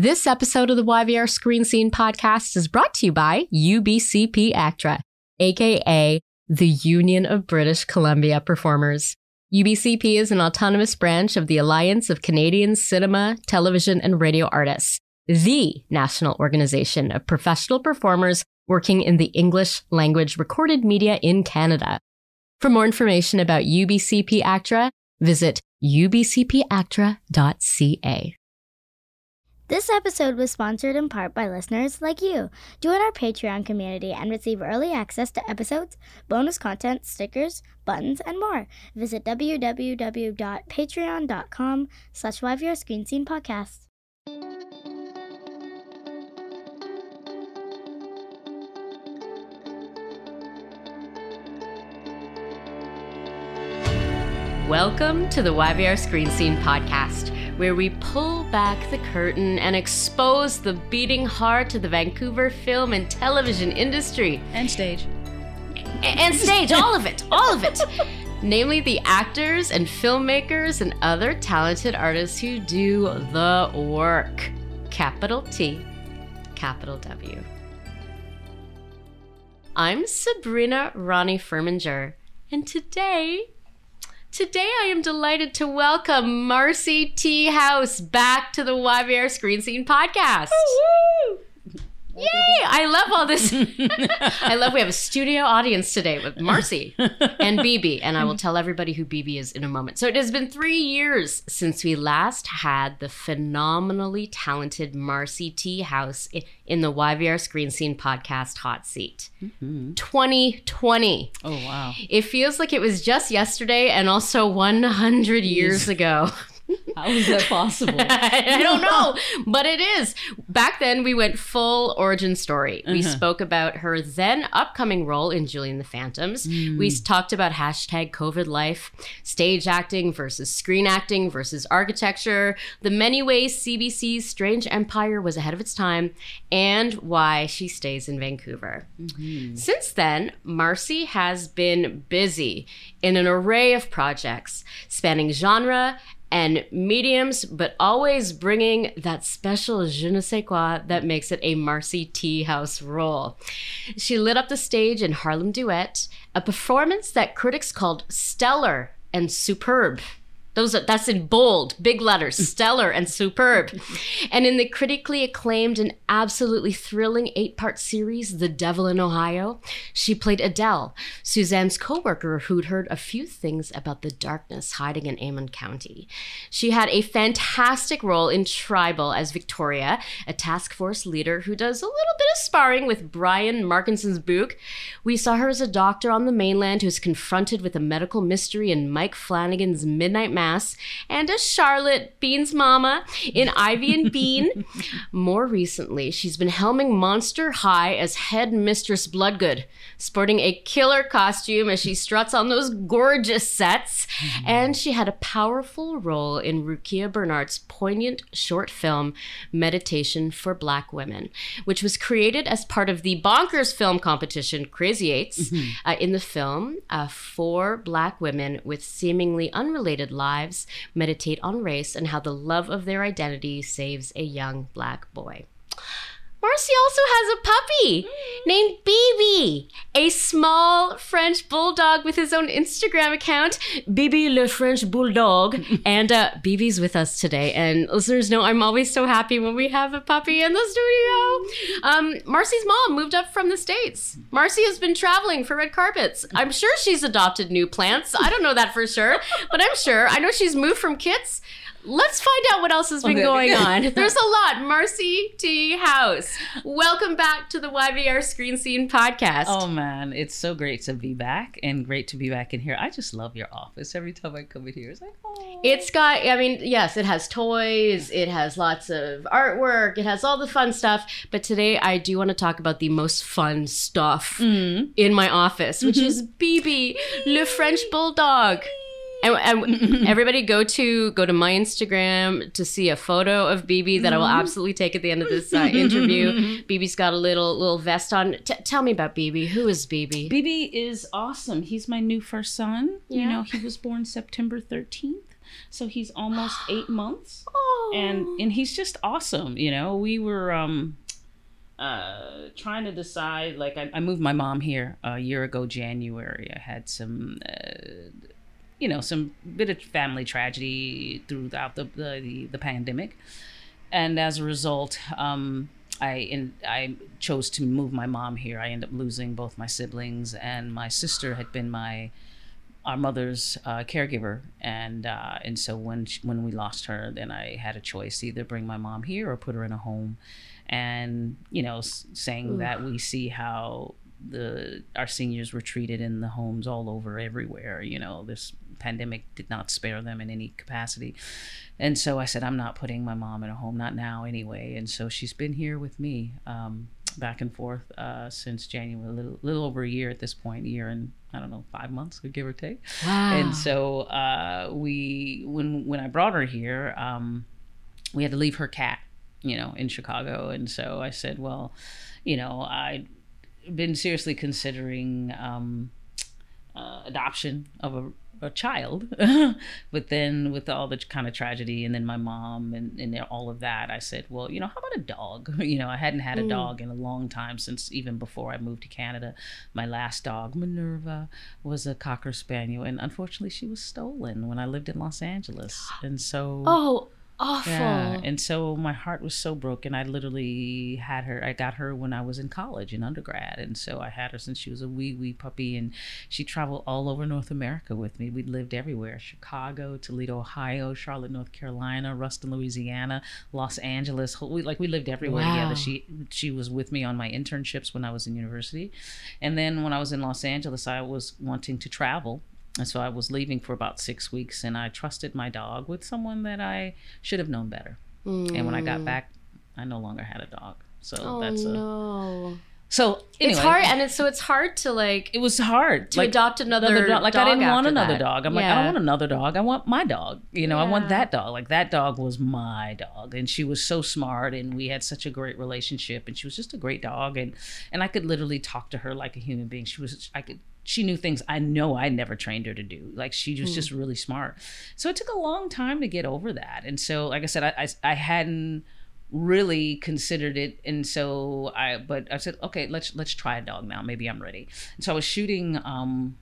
This episode of the YVR Screen Scene podcast is brought to you by UBCP ACTRA, aka the Union of British Columbia Performers. UBCP is an autonomous branch of the Alliance of Canadian Cinema, Television, and Radio Artists, the national organization of professional performers working in the English language recorded media in Canada. For more information about UBCP ACTRA, visit ubcpactra.ca. This episode was sponsored in part by listeners like you. Join our Patreon community and receive early access to episodes, bonus content, stickers, buttons, and more. Visit www.patreon.com slash YVR Screen Scene Podcast. Welcome to the YVR Screen Scene podcast, where we pull back the curtain and expose the beating heart of the Vancouver film and television industry. And stage. And stage, all of it, all of it. Namely, the actors and filmmakers and other talented artists who do the work. Capital T, capital W. I'm Sabrina Ronnie Furminger, and today Today, I am delighted to welcome Marci T. House back to the YVR Screen Scene podcast. Yay! I love all this. I love we have a studio audience today with Marci and Bibi, and I will tell everybody who Bibi is in a moment. So it has been three years since we last had the phenomenally talented Marci T. House in the YVR Screen Scene podcast hot seat. Mm-hmm. 2020. Oh, wow. It feels like it was just yesterday and also 100 years ago. How is that possible? I don't know, but it is. Back then, we went full origin story. Uh-huh. We spoke about her then upcoming role in Julie and the Phantoms. Mm. We talked about hashtag COVID life, stage acting versus screen acting versus architecture, the many ways CBC's Strange Empire was ahead of its time, and why she stays in Vancouver. Mm-hmm. Since then, Marci has been busy in an array of projects spanning genre and mediums, but always bringing that special je ne sais quoi that makes it a Marci T. House role. She lit up the stage in Harlem Duet, a performance that critics called stellar and superb. Those are, that's in bold, big letters, stellar and superb. And in the critically acclaimed and absolutely thrilling eight-part series, The Devil in Ohio, she played Adele, Suzanne's co-worker who'd heard a few things about the darkness hiding in Amon County. She had a fantastic role in Tribal as Victoria, a task force leader who does a little bit of sparring with Brian Markinson's Buke. We saw her as a doctor on the mainland who's confronted with a medical mystery in Mike Flanagan's Midnight Mass Mass, and as Charlotte, Bean's mama, in Ivy and Bean. More recently, she's been helming Monster High as head mistress Bloodgood, sporting a killer costume as she struts on those gorgeous sets. Mm-hmm. And she had a powerful role in Rukiya Bernard's poignant short film, Meditation for Black Women, which was created as part of the Bonkers film competition, Crazy Eights. Mm-hmm. Uh, in the film, uh, four black women with seemingly unrelated lives lives meditate on race and how the love of their identity saves a young black boy. Marci also has a puppy named Bibi, a small French bulldog with his own Instagram account, Bibi le French Bulldog. and uh, Bibi's with us today. And listeners know I'm always so happy when we have a puppy in the studio. Um, Marci's mom moved up from the States. Marci has been traveling for red carpets. I'm sure she's adopted new plants. I don't know that for sure, but I'm sure. I know she's moved from kits let's find out what else has been okay. going on. There's a lot. Marci T. House, welcome back to the YVR Screen Scene podcast. Oh man, it's so great to be back and great to be back in here. I just love your office. Every time I come in here, it's like, oh. It's got. I mean, yes, it has toys. It has lots of artwork. It has all the fun stuff. But today, I do want to talk about the most fun stuff mm. in my office, which mm-hmm. is Bibi, le French bulldog. And, and everybody go to go to my Instagram to see a photo of Bibi that I will mm-hmm. absolutely take at the end of this uh, interview. Bibi's got a little little vest on. T- tell me about Bibi. Who is Bibi? Bibi is awesome. He's my new first son. Yeah. You know, he was born September 13th. so he's almost eight months, Oh. and and he's just awesome. You know, we were um uh trying to decide. Like, I, I moved my mom here a year ago, January. I had some. Uh, you know, some bit of family tragedy throughout the the, the, pandemic, and as a result, um, I in, I chose to move my mom here. I ended up losing both my siblings, and my sister had been my our mother's uh, caregiver, and uh, and so when she, when we lost her, then I had a choice: either bring my mom here or put her in a home, and you know, saying that we see how the our seniors were treated in the homes all over everywhere. You know, this pandemic did not spare them in any capacity. And so I said, I'm not putting my mom in a home, not now anyway. And so she's been here with me um, back and forth uh, since January, a little, little over a year at this point, a year and I don't know, five months, give or take. wow. And so uh, we, when when I brought her here, um, we had to leave her cat, you know, in Chicago. And so I said, well, you know, I'd been seriously considering um, uh, adoption of a, a child, but then with all the kind of tragedy, and then my mom and, and all of that, I said, well, you know, how about a dog? You know, I hadn't had a Mm. dog in a long time since even before I moved to Canada. My last dog, Minerva, was a cocker spaniel, and unfortunately, she was stolen when I lived in Los Angeles, and so. oh, awful. Yeah, and so my heart was so broken. I literally had her. I got her when I was in college, in undergrad, and so I had her since she was a wee wee puppy, and she traveled all over North America with me. We lived everywhere: Chicago, Toledo, Ohio, Charlotte, North Carolina, Ruston, Louisiana, Los Angeles. We like we lived everywhere Wow. together. She she was with me on my internships when I was in university, and then when I was in Los Angeles, I was wanting to travel. And so I was leaving for about six weeks, and I trusted my dog with someone that I should have known better. And when I got back, I no longer had a dog. So Mm. oh that's a, no. so anyway, it's hard, and it's so it's hard to like It was hard to adopt another, dog. Like I didn't want another that. dog. I'm like, I don't want another dog. I want my dog. You know, I want that dog. Like that dog was my dog, and she was so smart, and we had such a great relationship, and she was just a great dog, and and I could literally talk to her like a human being. She was, I could. She knew things I know I never trained her to do. Like she was just really smart. So it took a long time to get over that. And so, like I said, I, I, I hadn't really considered it and so i but i said okay let's let's try a dog now maybe i'm ready and so i was shooting um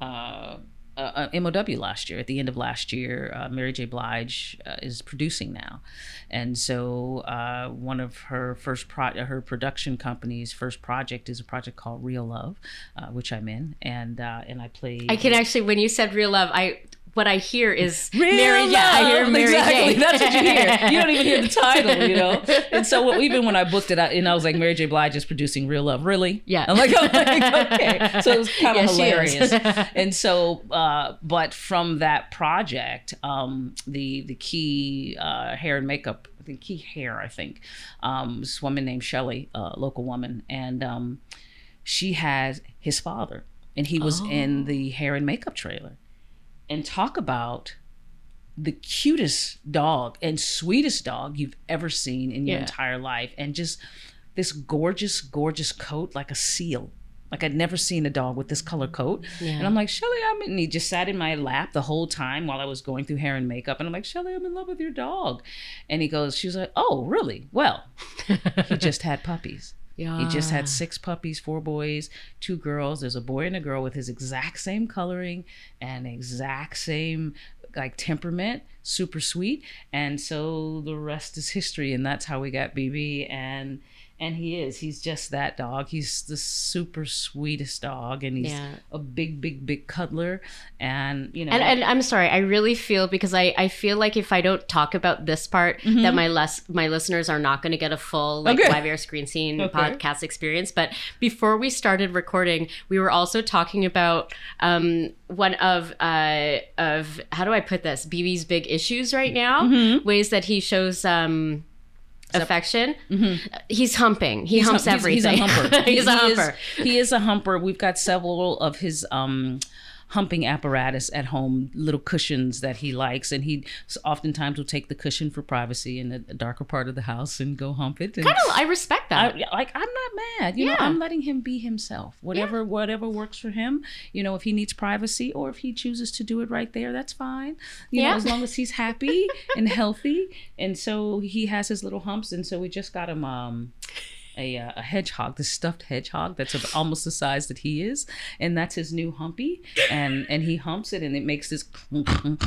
uh uh, uh, MOW last year. At the end of last year, uh, Mary J. Blige uh, is producing now, and so uh, one of her first pro- her production company's first project is a project called Real Love, uh, which I'm in, and uh, and I play. I can actually, when you said real love, I what I hear is Real Mary. Yeah, I hear love. Mary exactly. J. That's what you hear. You don't even hear the title, you know. And so even when I booked it, I, and I was like, Mary J. Blige is producing Real Love, really? Yeah. I'm like, like, okay. So it was kind of Yeah, hilarious. and so, uh, but from that project, um, the the key uh, hair and makeup, the key hair, I think, um, this woman named Shelly, a local woman, and um, she has his father, and he was in the hair and makeup trailer and talk about the cutest dog and sweetest dog you've ever seen in your Yeah. entire life and just this gorgeous gorgeous coat like a seal like I'd never seen a dog with this color coat. Yeah. And I'm like, Shelly, I'm in. And he just sat in my lap the whole time while I was going through hair and makeup. And I'm like, Shelly, I'm in love with your dog. And he goes, She's like, Oh, really? Well, he just had puppies. Yeah. He just had six puppies, four boys, two girls. There's a boy and a girl with his exact same coloring and exact same like temperament, super sweet. And so the rest is history. And that's how we got Bibi. And and he is. He's just that dog. He's the super sweetest dog, and he's Yeah. a big, big, big cuddler. And you know, And, and I'm sorry, I really feel because I, I feel like if I don't talk about this part, that my less my listeners are not going to get a full like Mm-hmm. Okay. YVR Screen Scene Okay. podcast experience. But before we started recording, we were also talking about um, one of uh, of how do I put this Bibi's big issues right now, Mm-hmm. ways that he shows. Um, affection he's humping. He He's humps hum- everything He's a humper. he's a He is- humper. He is, a humper. We've got several of his um, humping apparatus at home, little cushions that he likes, and he oftentimes will take the cushion for privacy in a, darker part of the house and go hump it. And Kind of, I respect that. I, like I'm not mad. You know, I'm letting him be himself. Whatever whatever works for him. You know, if he needs privacy or if he chooses to do it right there, that's fine. You Yeah. know, as long as he's happy and healthy. And so he has his little humps. And so we just got him um a, uh, a hedgehog, this stuffed hedgehog that's of almost the size that he is, and that's his new humpy, and and he humps it, and it makes this, and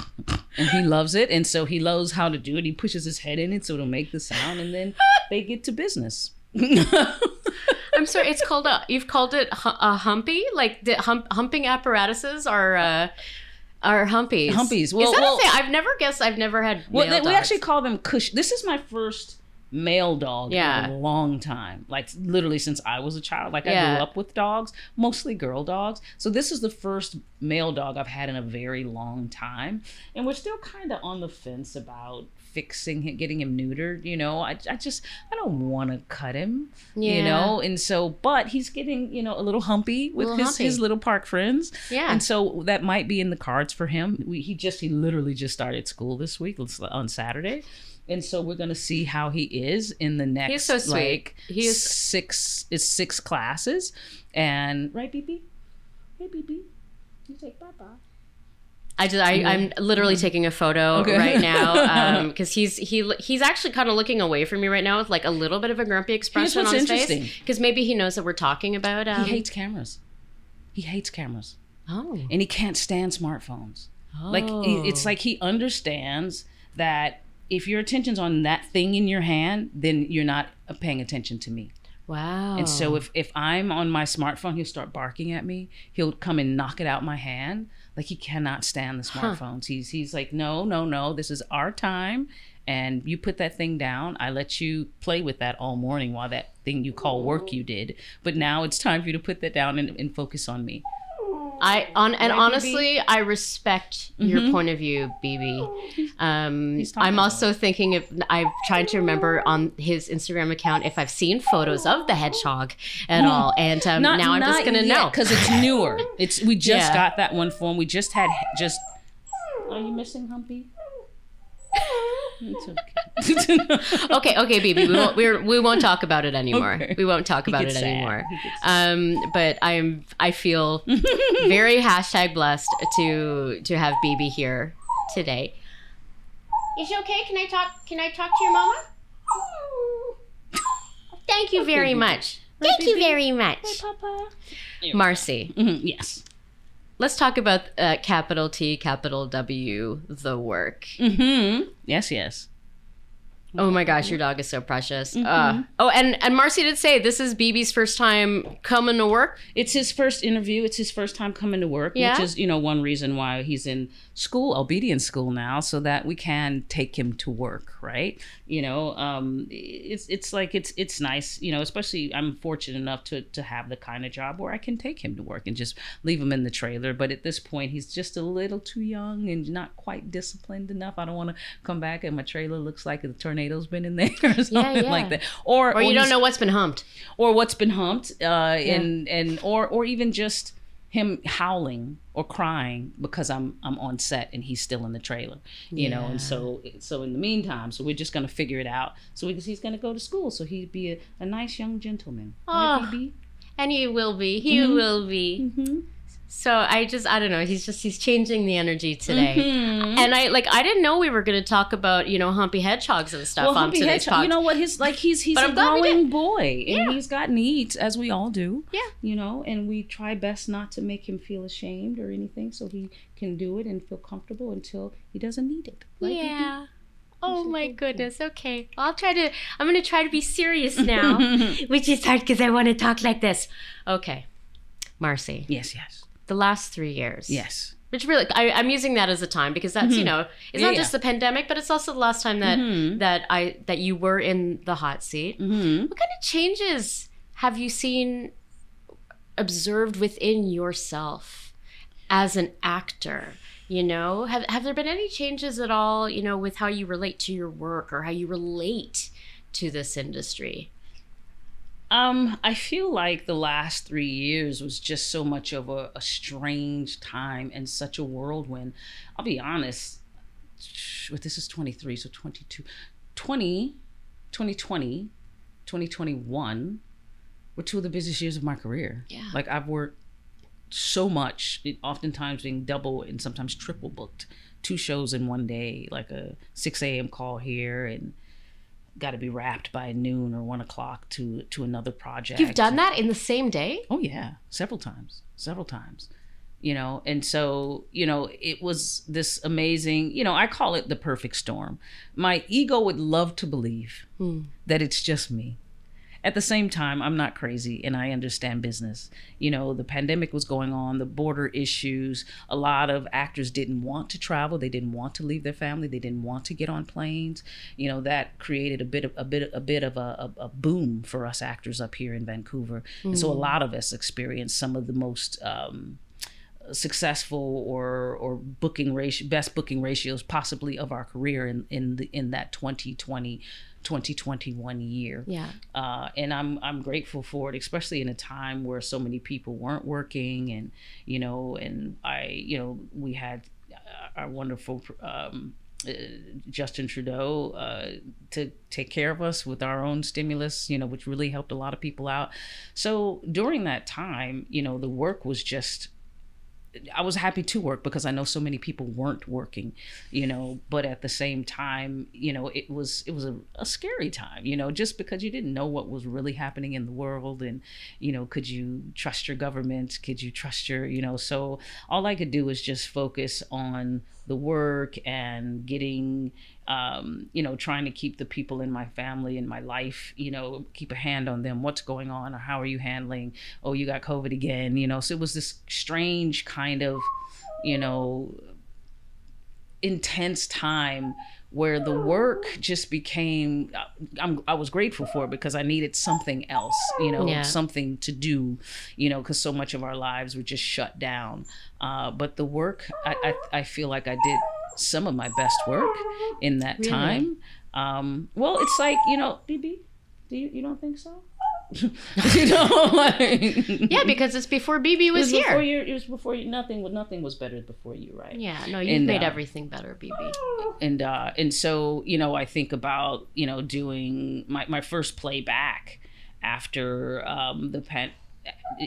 he loves it, and so he knows how to do it. He pushes his head in it so it'll make the sound, and then they get to business. I'm sorry, it's called a. You've called it a humpy. Like the hump, humping apparatuses are uh, are humpies. Humpies. Well- is that well- a thing? I've never guessed. I've never had. Well, they, we actually call them cush. This is my first male dog Yeah. in a long time. Like literally since I was a child. Like I grew up with dogs, mostly girl dogs. So this is the first male dog I've had in a very long time, and we're still kind of on the fence about fixing him, getting him neutered. You know, I, I just I don't want to cut him. You know, and so but he's getting you know a little humpy with Little his humpy. his little park friends. Yeah. And so that might be in the cards for him. We, he just he literally just started school this week on Saturday. And so we're gonna see how he is in the next so sweet. like He is- six it's six classes. And right, Bibi? Hey Bibi. You take bye bye. I just, I, I'm mm-hmm. literally mm-hmm. taking a photo oh, Okay. right now um, because he's he he's actually kind of looking away from me right now with like a little bit of a grumpy expression on his face because maybe he knows that we're talking about. Um, He hates cameras. He hates cameras. Oh, And he can't stand smartphones. Oh. Like it's Oh. like he understands that if your attention's on that thing in your hand, then you're not uh, paying attention to me. wow. And so if if I'm on my smartphone, he'll start barking at me. He'll come and knock it out my hand. Like he cannot stand the smartphones. He's he's like, no, no, no. This is our time, and you put that thing down. I let you play with that all morning while that thing you call work you did. But now it's time for you to put that down and, and focus on me. I on and Right, honestly, I respect your point of view, Bibi. Um, I'm about also thinking if I'm trying to remember on his Instagram account if I've seen photos of the hedgehog at all, and um, now I'm just gonna know. because it's newer. It's we just Yeah. got that one form. We just had just. Are you missing Humpy? It's okay. okay, okay, Bibi, we won't we're, we won't talk about it anymore. Okay. We won't talk about it sad. anymore. Um, but I'm I feel very hashtag blessed to to have Bibi here today. Is she okay? Can I talk? Can I talk to your mama? Thank you very much. Thank you very much, Papa. Marci. Mhm, Yes. Let's talk about uh, capital T, capital W, the work. Mm-hmm. Yes, yes. Oh my gosh, your dog is so precious. Mm-hmm. Uh, oh, and and Marci did say this is Bibi's first time coming to work. It's his first interview. It's his first time coming to work, Yeah? which is, you know, one reason why he's in school, obedience school now, so that we can take him to work, right? You know, um, it's it's like it's it's nice, you know, especially I'm fortunate enough to to have the kind of job where I can take him to work and just leave him in the trailer. But at this point, he's just a little too young and not quite disciplined enough. I don't want to come back and my trailer looks like a tornado's been in there or something yeah. like that, or Or you don't know what's been humped. or what's been humped, uh, and and or or even just him howling or crying because I'm I'm on set and he's still in the trailer, you know. And so so in the meantime, so we're just gonna figure it out. So because he's gonna go to school, so he'd be a, a nice young gentleman, Oh. And he will be. He Mm-hmm. will be. Mhm. So I just I don't know. He's just he's changing the energy today. Mhm. And I like I didn't know we were going to talk about you know humpy hedgehogs and stuff Well, on Humpy today's Hedgehog, you know what? He's like he's he's But a I'm glad we growing boy, and Yeah. he's got needs as we all do. Yeah. you know, and we try best not to make him feel ashamed or anything, so he can do it and feel comfortable until he doesn't need it. Bibi? yeah. Oh my goodness. Okay. I'll try to I'm going to try to be serious now, which is hard cuz I want to talk like this. Okay. Marci, Yes, yes, the last 3 years. yes. Which really I I'm using that as a time because that's, you know, it's Yeah, not yeah. just the pandemic, but it's also the last time that Mhm. that I that you were in the hot seat. Mm-hmm. What kind of changes have you seen observed within yourself as an actor? You know, have have there been any changes at all, you know, with how you relate to your work or how you relate to this industry? Um, I feel like the last three years was just so much of a, a strange time and such a whirlwind. I'll be honest, but this is 23, so 22, 20, 2020, 2021 were two of the busiest years of my career. Yeah. Like I've worked so much, oftentimes being double and sometimes triple booked. Two shows in one day, like a 6 a.m. call here and got to be wrapped by noon or one o'clock to to another project. You've done that in the same day? Oh yeah, several times, several times. You know, and so you know, it was this amazing. You know, I call it the perfect storm. My ego would love to believe hmm. that it's just me. At the same time, I'm not crazy and I understand business. You know, the pandemic was going on, the border issues. A lot of actors didn't want to travel. They didn't want to leave their family. They didn't want to get on planes. You know, that created a bit of a bit a bit of a, a, a boom for us actors up here in Vancouver. And so a lot of us experienced some of the most um, successful or or booking ratio best booking ratios possibly of our career in in the in that 2020 2021 year Yeah. uh, and I'm I'm grateful for it, especially in a time where so many people weren't working, and you know, and I, you know, we had uh, our wonderful um, uh, Justin Trudeau uh, to take care of us with our own stimulus, you know, which really helped a lot of people out. So during that time, you know, the work was just I was happy to work because I know so many people weren't working, you know, but at the same time, you know, it was it was a, a scary time, you know, just because you didn't know what was really happening in the world and, you know, could you trust your government? Could you trust your, you know, so all I could do was just focus on the work and getting um, you know, trying to keep the people in my family and my life, you know, keep a hand on them. What's going on, or how are you handling? Oh, you got COVID again, you know. So it was this strange kind of, you know, intense time where the work just became I'm, i was grateful for it because i needed something else you know Yeah. something to do you know because so much of our lives were just shut down uh, but the work I, I, I feel like i did some of my best work in that Really? time um, well it's like you know bibi do you, you don't think so you know like Yeah, because it's before Bibi it was, was before here. you it was before you nothing nothing was better before you right Yeah, no, you've And, made uh, everything better, Bibi. and uh and so you know i think about you know doing my, my first playback after um the pan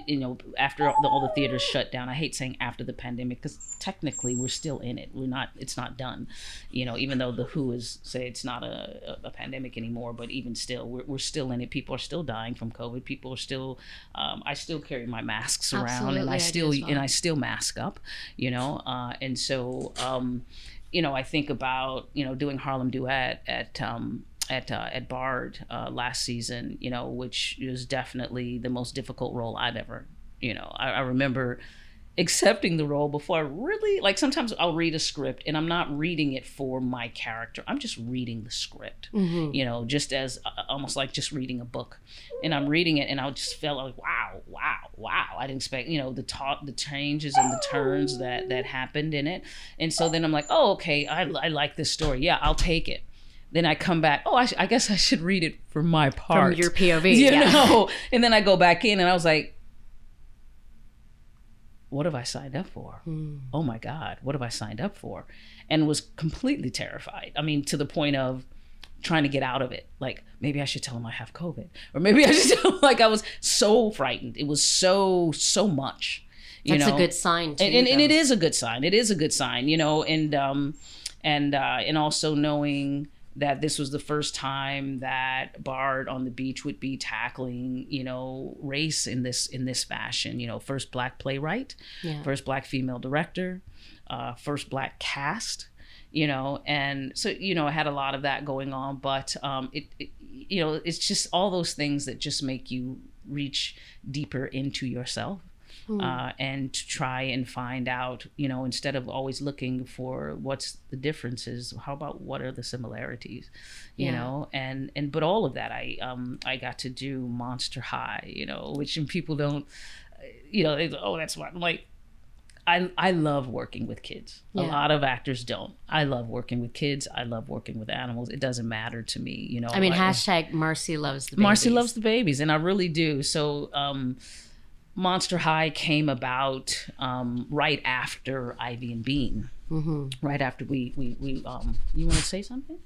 you know after all the, all the theaters shut down i hate saying after the pandemic because technically we're still in it. We're not it's not done you know even though the who is say it's not a, a, pandemic anymore but even still we're, we're still in it. People are still dying from covid. People are still um, i still carry my masks around Absolutely, and I i still well. and i still mask up you know uh, and so um, you know, I think about you know doing Harlem Duet at um, at uh, at Bard uh, last season, you know, which is definitely the most difficult role I've ever, you know, I, I remember accepting the role before I really like. Sometimes I'll read a script and I'm not reading it for my character. I'm just reading the script, you know, just as uh, almost like just reading a book. And I'm reading it and I just felt like, wow, wow, wow. I didn't expect, you know, the talk, the changes and the turns that that happened in it. And so then I'm like, oh, okay, I, I like this story. Yeah, I'll take it. Then I come back. Oh, I, sh- I guess I should read it for my part, your POV, You yeah. know. And then I go back in, and I was like, what have I signed up for? Oh my God, what have I signed up for? And was completely terrified. I mean, to the point of trying to get out of it. Like, maybe I should tell him I have COVID. Or maybe I should tell him, like, I was so frightened. It was so, so much. You That's know? a good sign too. and, and, and it is a good sign. It is a good sign, you know, and um, and uh, and also knowing that this was the first time that Bard on the beach would be tackling, you know, race in this in this fashion. You know, first black playwright, Yeah. first black female director, uh, first black cast. You know, and so you know, I had a lot of that going on, but um, it, it you know, it's just all those things that just make you reach deeper into yourself uh, and to try and find out, you know, instead of always looking for what's the differences, how about what are the similarities, you Yeah. know, and and but all of that, I um I got to do Monster High, you know, which people don't, you know, they, oh that's what I'm like. I I love working with kids. A lot of actors don't. I love working with kids. I love working with animals. It doesn't matter to me, you know. I mean, hashtag Marci loves the babies. Marci loves the babies, and I really do. So, um, Monster High came about um, right after Ivy and Bean. Mm-hmm. Right after we we we um, you want to say something?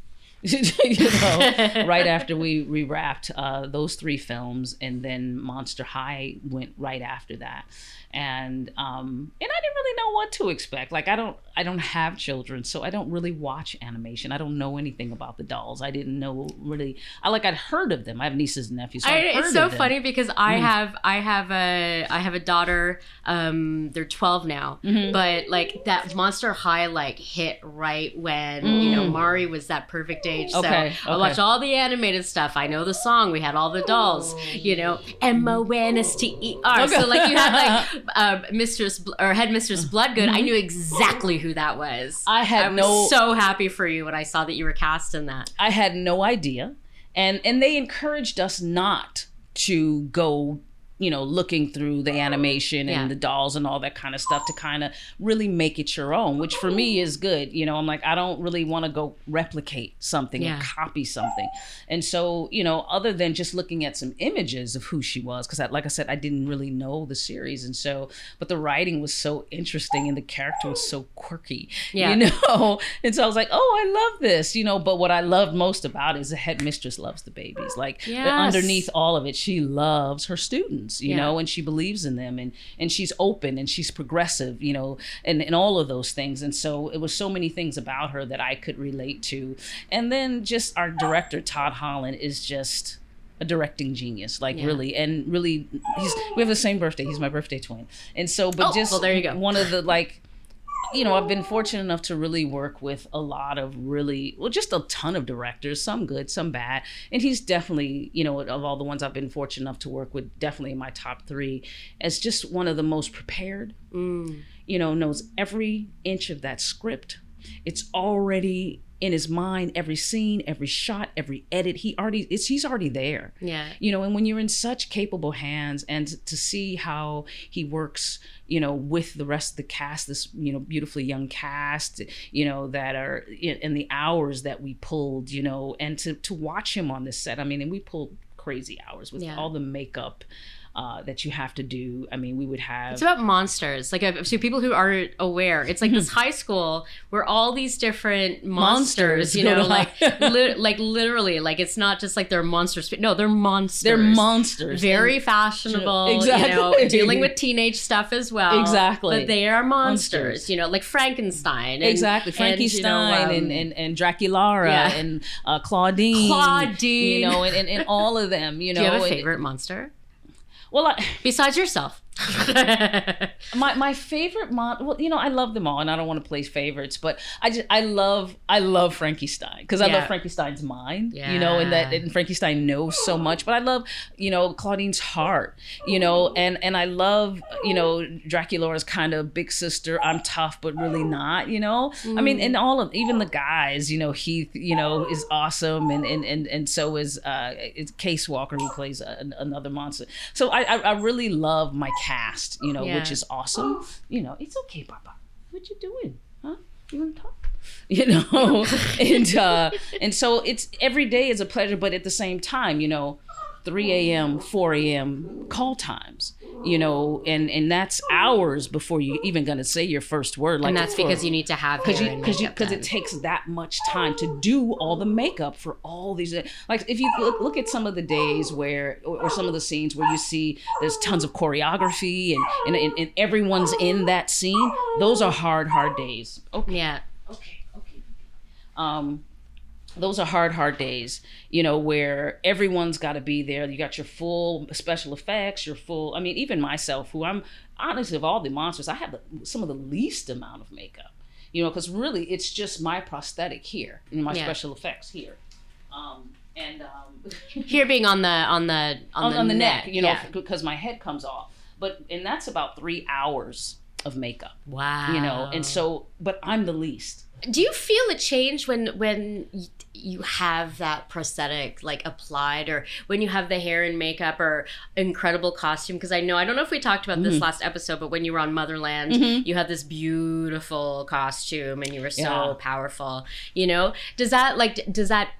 you know, right after we we wrapped uh, those three films, and then Monster High went right after that, and um, and I didn't really know what to expect. Like I don't I don't have children, so I don't really watch animation. I don't know anything about the dolls. I didn't know really. I like I'd heard of them. I have nieces and nephews. So I, it's so funny because I have I have a I have a daughter. Um, they're twelve now, Mm-hmm. but like that Monster High like hit right when you know Mari was that perfect age. So. Okay, I okay. watched all the animated stuff. I know the song. We had all the dolls. You know, M O N S T E R. So like you had like uh, Mistress Bl- or Headmistress Bloodgood. I knew exactly who that was. Mm-hmm. I had I was no- so happy for you when I saw that you were cast in that. I had no idea, and and they encouraged us not to go, you know, looking through the animation and Yeah. the dolls and all that kind of stuff to kind of really make it your own, which for me is good. You know, I'm like I don't really want to go replicate something Yeah. or copy something, and so you know, other than just looking at some images of who she was, because like I said, I didn't really know the series, and so but the writing was so interesting and the character was so quirky, Yeah. you know, and so I was like, oh, I love this, you know. But what I loved most about it is the headmistress loves the babies. Like Yes. underneath all of it, she loves her students, you Yeah. know, and she believes in them, and and she's open and she's progressive, you know, and and all of those things. And so it was so many things about her that I could relate to. And then just our director Todd Holland is just a directing genius like Yeah. really and really he's we have the same birthday he's my birthday twin and so but Oh, just well, there you go. one of the like you know, I've been fortunate enough to really work with a lot of really, well, just a ton of directors, some good, some bad. And he's definitely, you know, of all the ones I've been fortunate enough to work with, definitely in my top three, as just one of the most prepared, Mm. you know, knows every inch of that script. It's already in his mind, every scene, every shot, every edit. He already, it's, he's already there Yeah. you know and when you're in such capable hands and to- to see how he works you know with the rest of the cast this you know beautifully young cast you know that are in, in the hours that we pulled you know and to to watch him on this set i mean and we pulled crazy hours with Yeah. all the makeup uh, that you have to do i mean we would have It's about monsters. Like, uh, so people who aren't aware, it's like this high school where all these different monsters, Monsters you know, like, li- like literally, like it's not just like they're monsters. No, they're monsters. they're monsters Very fashionable, Exactly. you know, dealing with teenage stuff as well. Exactly. But they are monsters, Monsters. you know, like Frankenstein. and- exactly Frankenstein and, you know, um, and, and and Draculaura Yeah. and uh, Claudine Claudine. you know and, and, and all of them you know Do you have a favorite monster? Well I, Besides yourself. my my favorite mon well you know i love them all and i don't want to place favorites but i just i love i love frankie stein because i Yeah. love frankie stein's mind you know and that and frankie stein knows so much but i love you know claudine's heart you know and and i love you know draculaura's kind of big sister i'm tough but really not you know? I mean and all of even the guys you know heath you know is awesome and and and, and so is uh it's case walker who plays a, another monster. So I, I i really love my cast you know Yeah. which is awesome. You know it's okay papa. What you doing? Huh? You want to talk? You know? And uh and so it's every day is a pleasure but at the same time you know 3 a.m 4 a.m call times you know and and that's hours before you even gonna say your first word. Like and that's for- because you need to have because you because you because it takes that much time to do all the makeup for all these like if you look, look at some of the days where or, or some of the scenes where you see there's tons of choreography and, and and and everyone's in that scene those are hard hard days. Okay. Yeah. okay okay. Um those are hard hard days you know where everyone's got to be there you got your full special effects your full i mean even myself who i'm honestly of all the monsters i have the, some of the least amount of makeup you know because really it's just my prosthetic here and my Yeah. special effects here um and um Here being on the on the on, on, the, on the neck, you know yeah. because my head comes off but and that's about three hours of makeup Wow. you know and so but i'm the least do you feel a change when when you have that prosthetic like applied or when you have the hair and makeup or incredible costume because i know i don't know if we talked about Mm-hmm. this last episode but when you were on motherland you had this beautiful costume and you were so Yeah. powerful you know does that like does that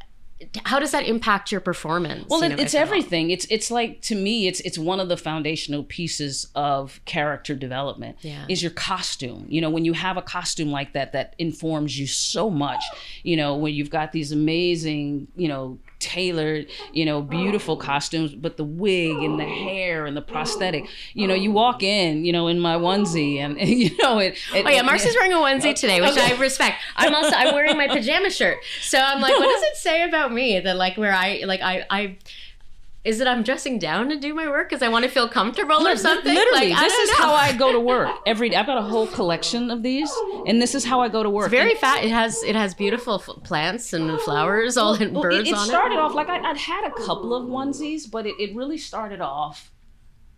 how does that impact your performance Well, you know, it's if at all? everything. It's it's like to me, it's it's one of the foundational pieces of character development. Yeah. Is your costume. You know, when you have a costume like that, that informs you so much. You know, when you've got these amazing, you know, tailored, you know, beautiful costumes, but the wig and the hair and the prosthetic. You know, you walk in, you know, in my onesie, and, you know it. it Oh yeah, Marci's wearing a onesie today, which Okay. I respect. I'm also I'm wearing my pajama shirt, so I'm like, what does it say about me that like where I like I I is it I'm dressing down to do my work because I want to feel comfortable or something? Literally, like, this is know. how I go to work every day. I've got a whole collection of these, and this is how I go to work. very And- fat. It has it has beautiful f- plants and flowers, all and Well, birds it, it on started off like I, I'd had a couple of onesies, but it, it really started off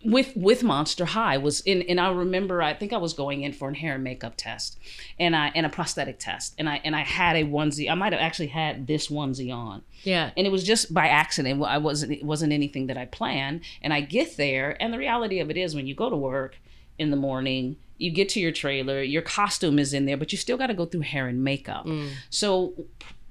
with with Monster High was in and I remember I think I was going in for a hair and makeup test and I and a prosthetic test and I and I had a onesie. I might have actually had this onesie on. Yeah. and it was just by accident. I wasn't it wasn't anything that I planned. And I get there and the reality of it is when you go to work in the morning you get to your trailer your costume is in there but you still got to go through hair and makeup. Mm. So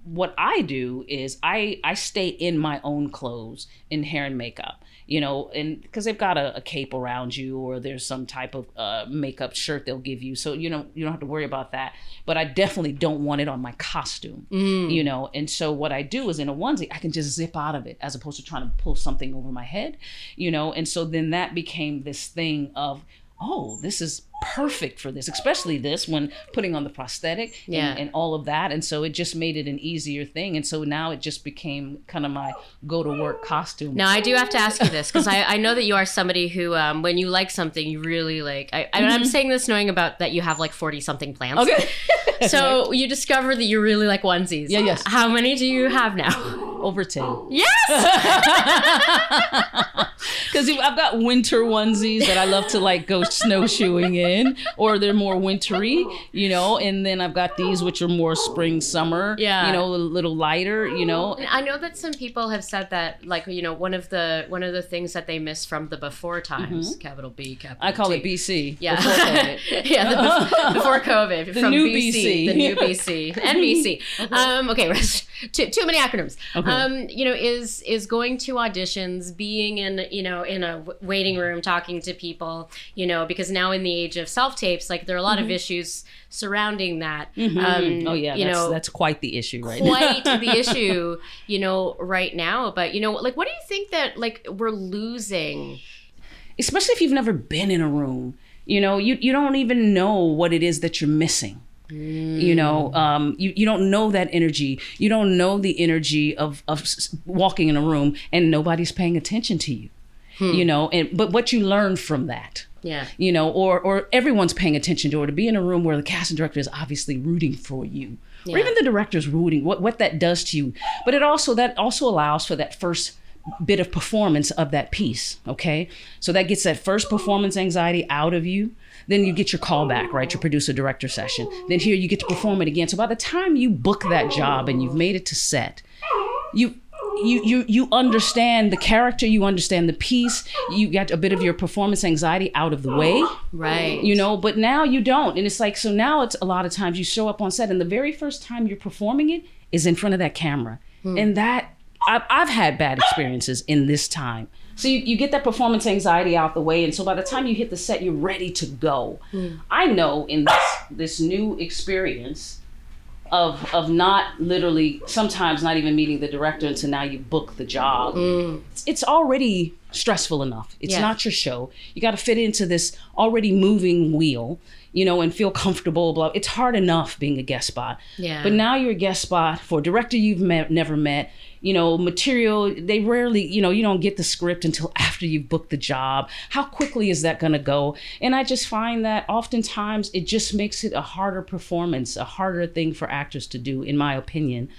what I do is I I stay in my own clothes in hair and makeup, you know, and because they've got a, a cape around you or there's some type of uh, makeup shirt they'll give you, so you know you don't have to worry about that. But I definitely don't want it on my costume, you know. And so what I do is in a onesie, I can just zip out of it as opposed to trying to pull something over my head, you know. And so then that became this thing of oh, this is perfect for this, especially this when putting on the prosthetic and- Yeah. and, all of that. And so it just made it an easier thing. And so now it just became kind of my go to work costume. Now I do have to ask you this because I, I know that you are somebody who, um, when you like something, you really like. I, I I'm saying this knowing about that you have like forty something plants. Okay. So you discover that you really like onesies. Yeah, yes. How many do you have now? Over 10. Yes. Because I've got winter onesies that I love to like go snowshoeing in, or they're more wintry, you know. And then I've got these which are more spring, summer, Yeah. you know, a little lighter, you know. I know that some people have said that, like you know, one of the one of the things that they miss from the before times, capital B, capital Mm-hmm. I call it BC. Yeah, before COVID. yeah, the bef- before COVID, The from new BC, BC. the new BC, NBC. Um, okay, too too many acronyms. Okay. Um, you know, is is going to auditions, being in you know in a waiting room, talking to people. You know, because now in the age of self tapes, like there are a lot of issues surrounding that. Um, oh yeah, you that's, know, that's quite the issue right now. quite the issue, you know, right now. But you know, like, what do you think that like we're losing? especially if you've never been in a room you know you, you don't even know what it is that you're missing you know um, you, you don't know that energy. You don't know the energy of, of walking in a room and nobody's paying attention to you. You know and but what you learn from that Yeah. you know or or everyone's paying attention to or to be in a room where the casting director is obviously rooting for you or even the director's rooting what what that does to you. But it also that also allows for that first bit of performance of that piece okay? So that gets that first performance anxiety out of you then you get your call back right? Your producer director session. Then here you get to perform it again. So by the time you book that job and you've made it to set you you you you understand the character you understand the piece you got a bit of your performance anxiety out of the way. Right. you know but now you don't. And it's like so now it's a lot of times you show up on set and the very first time you're performing it is in front of that camera. Hmm. And that I've, I've had bad experiences in this time so you, you get that performance anxiety out the way and so by the time you hit the set you're ready to go. Mm. I know in this this new experience of of not literally sometimes not even meeting the director until now you book the job mm. it's, it's already stressful enough. It's Yeah. not your show. You got to fit into this already moving wheel you know and feel comfortable blah it's hard enough being a guest spot. Yeah. but now you're a guest spot for a director you've met, never met. You know material they rarely you know you don't get the script until after you've booked the job. How quickly is that going to go? And i just find that oftentimes it just makes it a harder performance a harder thing for actors to do in my opinion.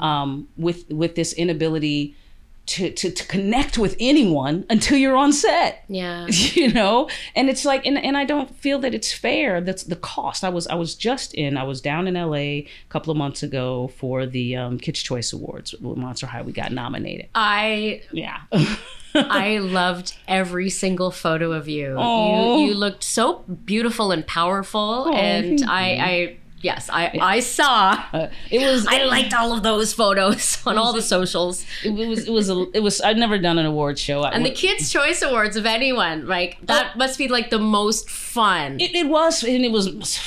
Um, with with this inability to, to, to connect with anyone until you're on set. Yeah. you know? And it's like and, and i don't feel that it's fair. That's the cost. I was i was just in i was down in la a couple of months ago for the um, kids choice awards with monster high we got nominated. I yeah. I loved every single photo of you. You you looked so beautiful and powerful, and thank I I yes I I saw. Uh, it was I liked all of those photos on all the socials. it, was it was a, it was i'd never done an award show I- And the Kids' Choice Awards of anyone, like that must be like the most fun. it, it was and it was it was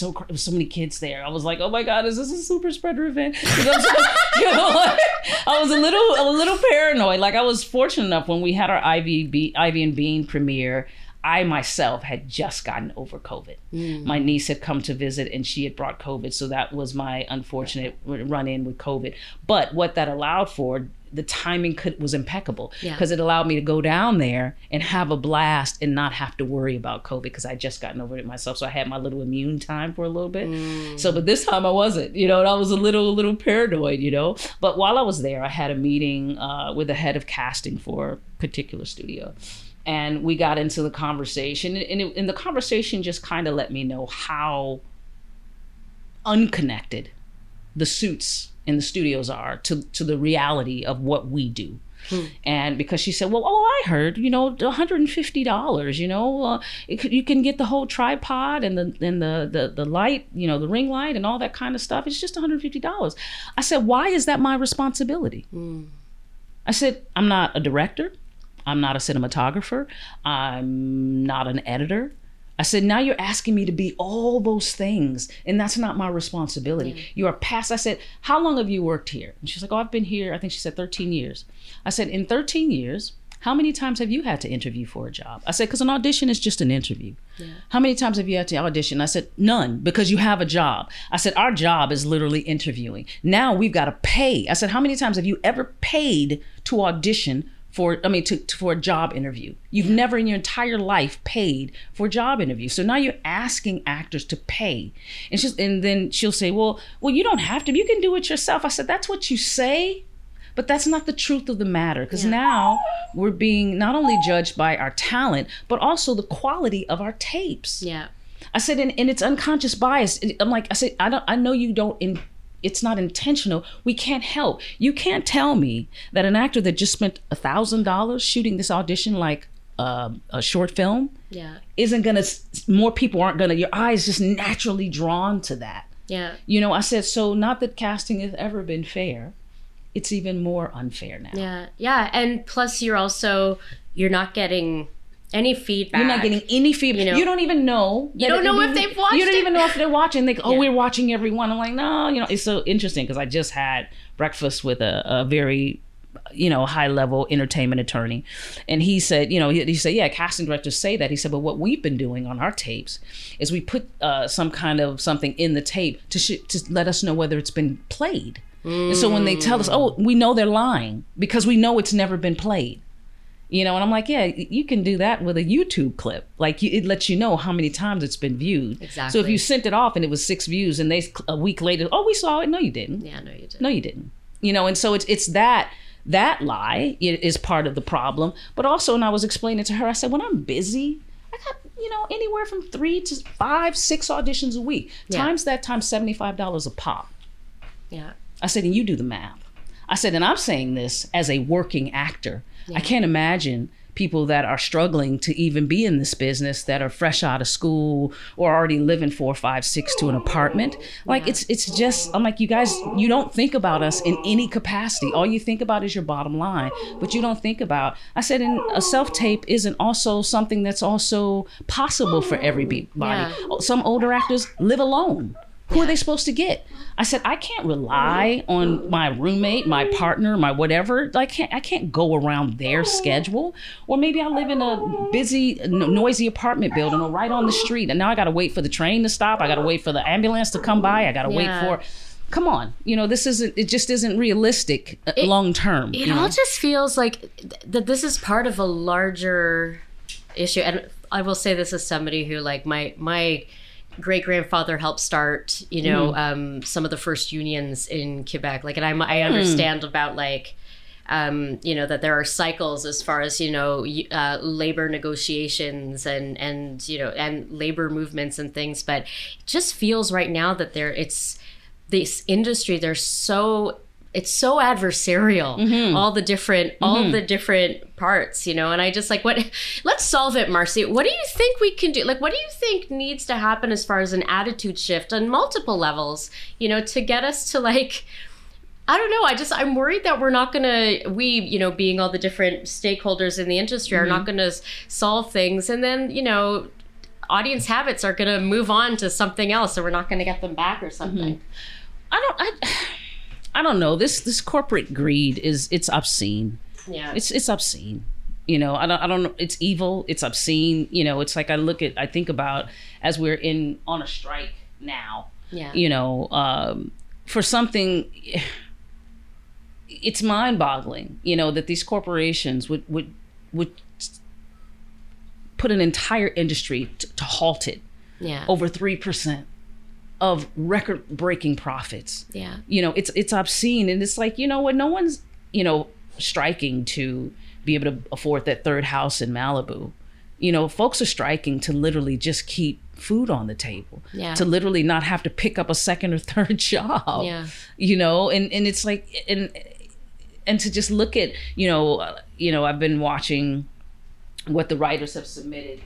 so it was so many kids there i was like oh my god is this a super spreader event so- you know, like, i was a little a little paranoid like i was fortunate enough when we had our ivy Be- ivy and bean premiere I myself had just gotten over COVID. My niece had come to visit and she had brought COVID. So that was my unfortunate run in with COVID. But what that allowed for, the timing could, was impeccable Yeah. because it allowed me to go down there and have a blast and not have to worry about COVID because I just gotten over it myself. So I had my little immune time for a little bit. So, but this time I wasn't, you know, and I was a little, a little paranoid, you know. But while I was there, I had a meeting uh, with the head of casting for a particular studio. And we got into the conversation, and, it, and the conversation just kind of let me know how unconnected the suits in the studios are to, to the reality of what we do. And because she said, "Well, oh, I heard, you know, one hundred and fifty dollars. You know, uh, it, you can get the whole tripod and the and the, the the light, you know, the ring light and all that kind of stuff. It's just one hundred fifty dollars." I said, "Why is that my responsibility?" I said, "I'm not a director. I'm not a cinematographer. I'm not an editor." I said, now you're asking me to be all those things, and that's not my responsibility. Mm. You are past. I said, how long have you worked here? And she's like, oh, I've been here, I think she said 13 years. I said, in 13 years, how many times have you had to interview for a job? I said, because an audition is just an interview. How many times have you had to audition? I said, none, because you have a job. I said, our job is literally interviewing. Now we've got to pay. I said, how many times have you ever paid to audition for I mean to, to- for a job interview. You've never in your entire life paid for a job interview. So now you're asking actors to pay. And she's and then she'll say, "Well, well you don't have to. You can do it yourself." I said, "That's what you say." But that's not the truth of the matter because now we're being not only judged by our talent, but also the quality of our tapes. yeah. I said, and, and it's unconscious bias. I'm like, I said, I don't, I know you don't. In, it's not intentional. We can't help. You can't tell me that an actor that just spent a thousand dollars shooting this audition, like uh, a short film, Yeah. isn't gonna. More people aren't gonna. Your eyes just naturally drawn to that. Yeah. You know, I said so. Not that casting has ever been fair. It's even more unfair now. Yeah. Yeah. And plus, you're also you're not getting any feedback. You're not getting any feedback. You You, don't even know. You don't know if they've watched You don't it. even know if they're watching. They, oh, Yeah. we're watching everyone. I'm like, no, you know, it's so interesting because I just had breakfast with a, a very, you know, high level entertainment attorney, and he said, you know, he, he said, yeah, casting directors say that. He said, but what we've been doing on our tapes is we put uh, some kind of something in the tape to sh- to let us know whether it's been played. And so when they tell us, oh, we know they're lying because we know it's never been played. You know, and I'm like, yeah, you can do that with a YouTube clip. Like, you, it lets you know how many times it's been viewed. Exactly. So if you sent it off and it was six views, and they a week later, oh, we saw it. No, you didn't. Yeah. No, you didn't. No, you didn't. You know, and so it's it's that that lie is part of the problem. But also, and I was explaining to her, I said, when I'm busy, I got you know anywhere from three to five, six auditions a week. Yeah. Times that times seventy five dollars a pop. Yeah. I said, and you do the math. I said, and I'm saying this as a working actor. I can't imagine people that are struggling to even be in this business that are fresh out of school or already living four, five, six to an apartment. Like it's it's just I'm like, you guys, you don't think about us in any capacity. All you think about is your bottom line, but you don't think about I said and a self-tape isn't also something that's also possible for everybody. Yeah. Some older actors live alone. Who are they supposed to get? I said I can't rely on my roommate, my partner, my whatever. I can't. I can't go around their schedule. Or maybe I live in a busy, noisy apartment building, or right on the street, and now I got to wait for the train to stop. I got to wait for the ambulance to come by. I got to Yeah. wait for. Come on, you know this isn't. It just isn't realistic uh, long term. It you know? all just feels like th- that this is part of a larger issue. And I will say this as somebody who, like, my my great grandfather helped start, you know, Hmm. um, some of the first unions in Quebec. Like, and I'm, I understand about like um, you know that there are cycles as far as you know uh, labor negotiations and and you know and labor movements and things, but it just feels right now that there it's this industry. They're so it's so adversarial mm-hmm. all the different all mm-hmm. the different parts you know and i just like what let's solve it Marci what do you think we can do like what do you think needs to happen as far as an attitude shift on multiple levels you know to get us to like I don't know. I just I'm worried that we're not gonna we you know being all the different stakeholders in the industry are not mm-hmm. gonna solve things, and then you know audience habits are gonna move on to something else, so we're not gonna get them back or something. I don't. I, I don't know. This this corporate greed is it's obscene. Yeah. It's it's obscene. You know, I don't I don't it's evil, it's obscene, you know, it's like I look at I think about as we're in on a strike now. Yeah. You know, um, for something it's mind-boggling, you know, that these corporations would would would put an entire industry to, to halt it yeah. over 3% of record breaking profits. Yeah. You know, it's it's obscene and it's like, you know what, no one's, you know, striking to be able to afford that third house in Malibu. You know, folks are striking to literally just keep food on the table. Yeah. To literally not have to pick up a second or third job. Yeah. You know, and and it's like and and to just look at, you know, uh, you know, I've been watching what the writers have submitted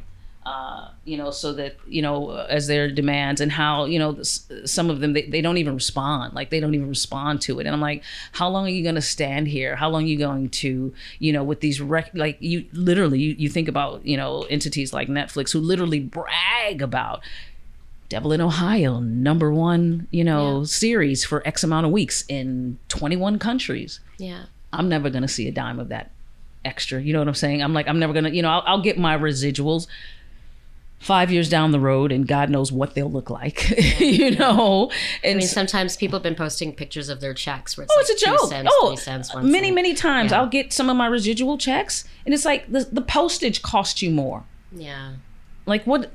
uh, you know so that you know as their demands and how you know some of them they, they don't even respond like they don't even respond to it and i'm like how long are you going to stand here how long are you going to you know with these rec- like you literally you, you think about you know entities like netflix who literally brag about Devil in Ohio, number one, you know, Yeah. series for X amount of weeks in 21 countries. yeah, I'm never going to see a dime of that extra. You know what I'm saying? I'm like, I'm never going to, you know, I'll, I'll get my residuals five years down the road and God knows what they'll look like, you know? And I mean, sometimes people have been posting pictures of their checks where it's, Oh, like it's a joke. cents, oh, cents, many, cent. many times Yeah. I'll get some of my residual checks and it's like the, the postage costs you more. Yeah, like what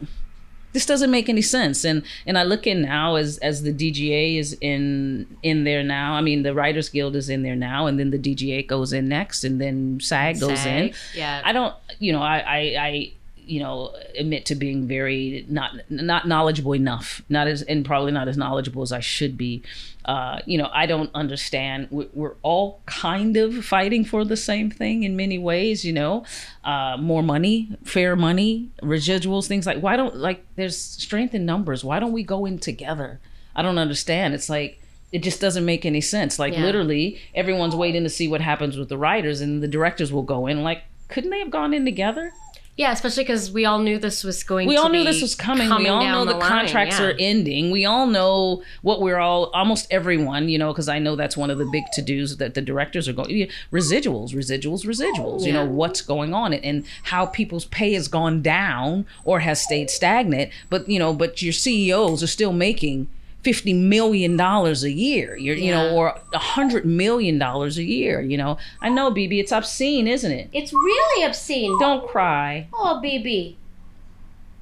this doesn't make any sense and and i look in now as as the dga is in in there now i mean the writers guild is in there now and then the dga goes in next and then sag goes in yeah. i don't you know i i, I you know admit to being very not not knowledgeable enough not as and probably not as knowledgeable as i should be. Uh, you know i don't understand. We're, we're all kind of fighting for the same thing in many ways you know? Uh, more money fair money residuals things like why don't like there's strength in numbers. Why don't we go in together? I don't understand. It's like it just doesn't make any sense. Like Yeah. literally everyone's waiting to see what happens with the writers and the directors will go in. Like couldn't they have gone in together yeah, especially because we all knew this was going. we to all knew this was coming. We all know the, line, contracts yeah. are ending. We all know what we're all, almost everyone, you know, because I know that's one of the big to dos that the directors are going. yeah, Residuals, residuals, residuals. You know what's going on and, and how people's pay has gone down or has stayed stagnant. But you know, but your CEOs are still making. Fifty million dollars a year, you're, you know, or a hundred million dollars a year. You know, I know, Bibi, it's obscene, isn't it? It's really obscene. Don't cry. Oh, baby,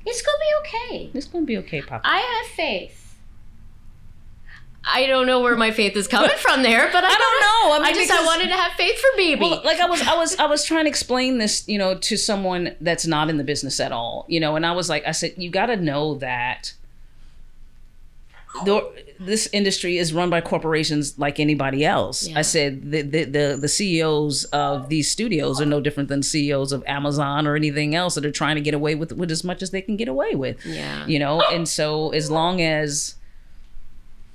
it's gonna be okay. It's gonna be okay, Papa. I have faith. I don't know where my faith is coming from there, but I, I don't know. I mean, I just I wanted to have faith for baby. Well, like I was, I was, I was trying to explain this, you know, to someone that's not in the business at all, you know, and I was like, I said, you got to know that the, this industry is run by corporations like anybody else. Yeah. I said the, the the the CEOs of these studios are no different than CEOs of Amazon or anything else that are trying to get away with with as much as they can get away with. Yeah. you know, and so as long as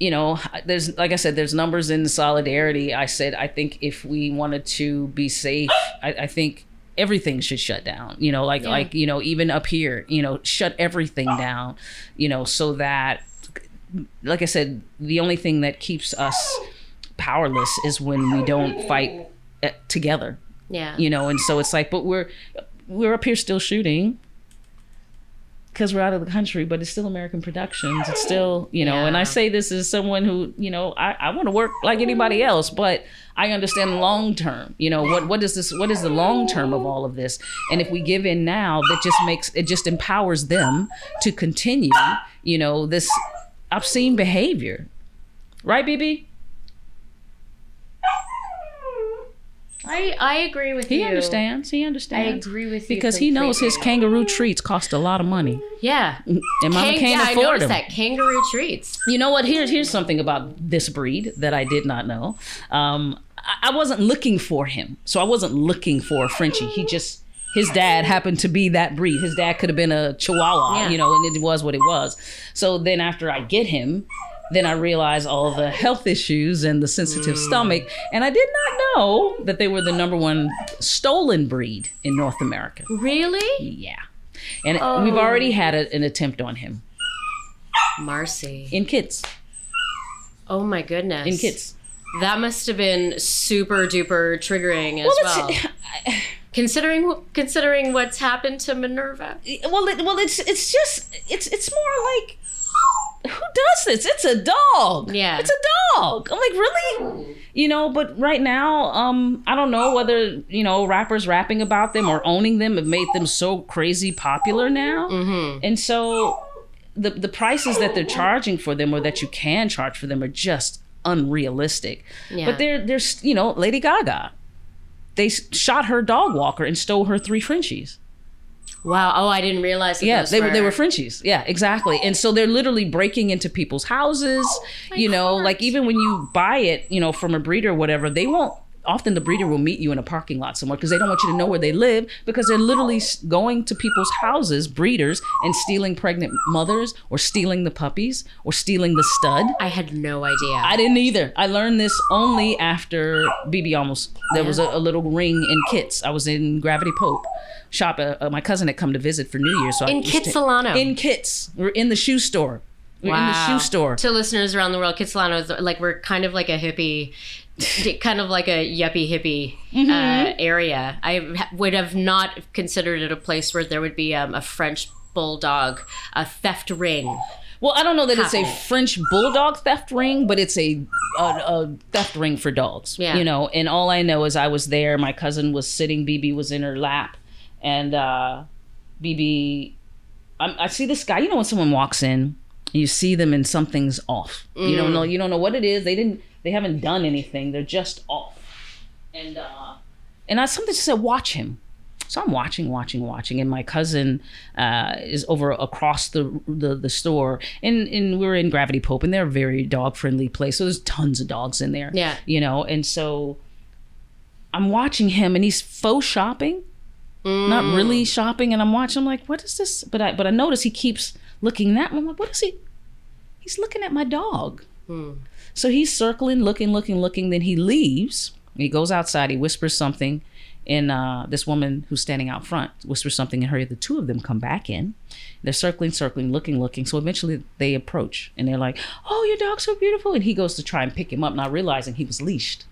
you know there's like i said there's numbers in solidarity i said i think if we wanted to be safe i, I think everything should shut down you know like Yeah. like you know even up here you know shut everything down you know so that like i said the only thing that keeps us powerless is when we don't fight eh, together. Yeah. you know and so it's like but we're we're up here still shooting because we're out of the country but it's still american productions. It's still you know and i say this as someone who you know i, I want to work like anybody else but i understand long term you know what what is this what is the long term of all of this? And if we give in now that just makes it just empowers them to continue you know this obscene behavior right Bibi I, I agree with He you. He understands. He understands. I agree with you because he knows his kangaroo treats cost a lot of money, Yeah. and Mama Kang- can't yeah, I noticed them. that kangaroo treats. You know what? Here's here's something about this breed that I did not know. Um, I, I wasn't looking for him, so I wasn't looking for a Frenchie. He just his dad happened to be that breed. His dad could have been a Chihuahua, Yeah. you know, and it was what it was. So then after I get him. Then I realize all the health issues and the sensitive Mm. stomach, and I did not know that they were the number one stolen breed in North America. Really? Yeah, and we've Oh. already had a, an attempt on him Marci. in Kits. Oh my goodness. In Kits. That must have been super duper triggering as well. it's- considering considering what's happened to Minerva. well it, well it's it's just it's it's more like who does this it's a dog Yeah. it's a dog i'm like really you know but right now um i don't know whether you know rappers rapping about them or owning them have made them so crazy popular now Mm-hmm. and so the the prices that they're charging for them or that you can charge for them are just unrealistic Yeah. but they're they're you know lady gaga they shot her dog walker and stole her three frenchies Wow. Oh, I didn't realize. That yeah, they were they were Frenchies. Yeah, exactly. And so they're literally breaking into people's houses. Oh you know, like even when you buy it, you know, from a breeder or whatever, they won't. Often the breeder will meet you in a parking lot somewhere because they don't want you to know where they live because they're literally going to people's houses, breeders, and stealing pregnant mothers or stealing the puppies or stealing the stud. I had no idea. I didn't either. I learned this only after Bibi almost. There was a, a little ring in Kits. I was in Gravity Pope shop. Uh, uh, my cousin had come to visit for New Year, so I in was Kitsilano. in Kits. We're in the shoe store. We're in the shoe store. To listeners around the world, Kitsilano is like we're kind of like a hippie, kind of like a yuppie hippie Mm-hmm. uh, area. I would have not considered it a place where there would be um, a French bulldog, a theft ring. Well, I don't know that it's a. French bulldog theft ring, but it's a, a, a theft ring for dogs. Yeah. You know, and all I know is I was there. My cousin was sitting. Bibi was in her lap, and uh, Bibi, I'm, I see this guy. You know, when someone walks in, you see them and something's off. You don't know. You don't know what it is. They didn't. They haven't done anything. They're just off. And uh, and I something just said, watch him. So I'm watching, watching, watching, and my cousin uh, is over across the, the the store, and and we're in Gravity Pope, and they're a very dog friendly place, so there's tons of dogs in there. Yeah. you know, and so I'm watching him, and he's faux shopping, not really shopping, and I'm watching. I'm like, what is this? But I but I notice he keeps looking that. me. I'm like, what is he? He's looking at my dog. So he's circling, looking, looking, looking. Then he leaves. He goes outside. He whispers something, and uh, this woman who's standing out front whispers something in her. The two of them come back in. They're circling, circling, looking, looking. So eventually they approach, and they're like, "Oh, your dog's so beautiful!" And he goes to try and pick him up, not realizing he was leashed.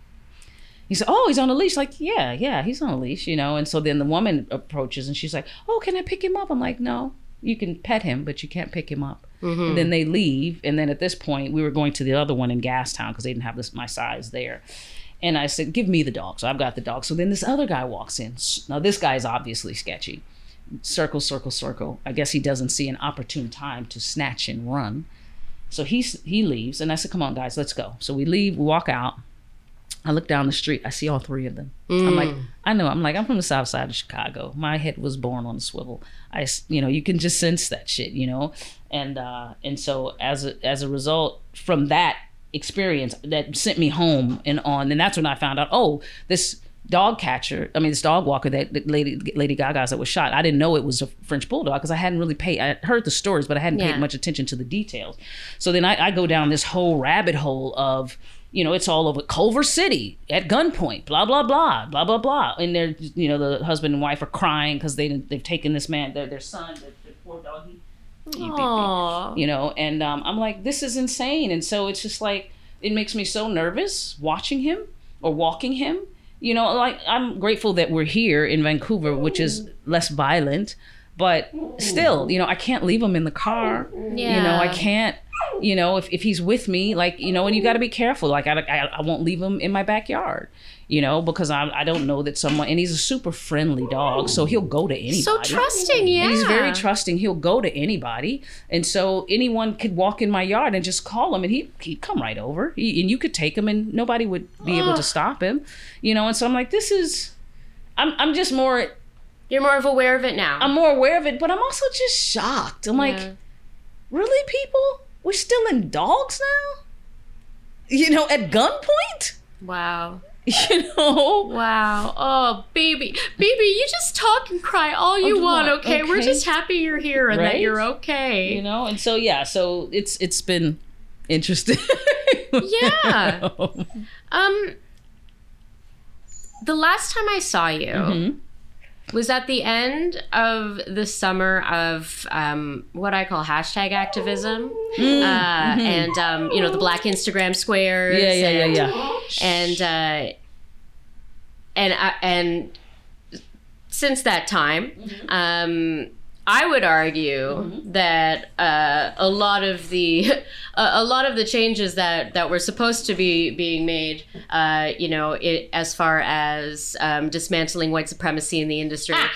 He said, "Oh, he's on a leash." Like, yeah, yeah, he's on a leash, you know. And so then the woman approaches, and she's like, "Oh, can I pick him up?" I'm like, "No, you can pet him, but you can't pick him up." Mm-hmm. And then they leave, and then at this point, we were going to the other one in Gastown because they didn't have this my size there. And I said, "Give me the dog." So I've got the dog. So then this other guy walks in. Now this guy is obviously sketchy. Circle, circle, circle. I guess he doesn't see an opportune time to snatch and run. So he's he leaves, and I said, "Come on, guys, let's go." So we leave, we walk out. I look down the street. I see all three of them. I'm like, I know. I'm like, I'm from the south side of Chicago. My head was born on a swivel. I, you know, you can just sense that shit, you know, and uh, and so as a as a result from that experience, that sent me home and on. And that's when I found out, oh, this dog catcher. I mean, this dog walker that that Lady Lady Gaga's that was shot. I didn't know it was a French bulldog because I hadn't really paid. I heard the stories, but I hadn't Yeah. paid much attention to the details. So then I, I go down this whole rabbit hole of you know, it's all over Culver City at gunpoint, blah blah blah, blah blah blah, and they're you know the husband and wife are crying because they they've taken this man, their their son, their, their poor dog, he, he beat me Aw. you know and um, i'm like this is insane. And so it's just like it makes me so nervous watching him or walking him. You know like i'm grateful that we're here in vancouver which is less violent but still you know i can't leave him in the car Yeah. you know i can't you know, if, if he's with me, like, you know, and you got to be careful. Like, I, I, I won't leave him in my backyard, you know, because I, I don't know that someone, and he's a super friendly dog. So he'll go to anybody. So trusting, yeah. And he's very trusting. He'll go to anybody. And so anyone could walk in my yard and just call him and he, he'd come right over. He, and you could take him and nobody would be able to stop him, you know. And so I'm like, this is, I'm, I'm just more, You're more of aware of it now. I'm more aware of it, but I'm also just shocked. I'm like, really, people? We're still in dogs now? You know, at gunpoint? wow. You know? Wow. Oh, baby. Baby, you just talk and cry all you you want, want, okay? We're just happy you're here and that you're okay. You know, and so yeah, so it's it's been interesting. Yeah. Um the last time I saw you Mhm. Was at the end of the summer of um, what I call hashtag activism, uh, and um, you know the Black Instagram squares, Mm, Yeah, yeah, yeah, and, yeah. and uh, and uh, and since that time, Mm-hmm. um, I would argue that uh, a lot of the a, lot of the changes that that were supposed to be being made, uh, you know, it, as far as um, dismantling white supremacy in the industry.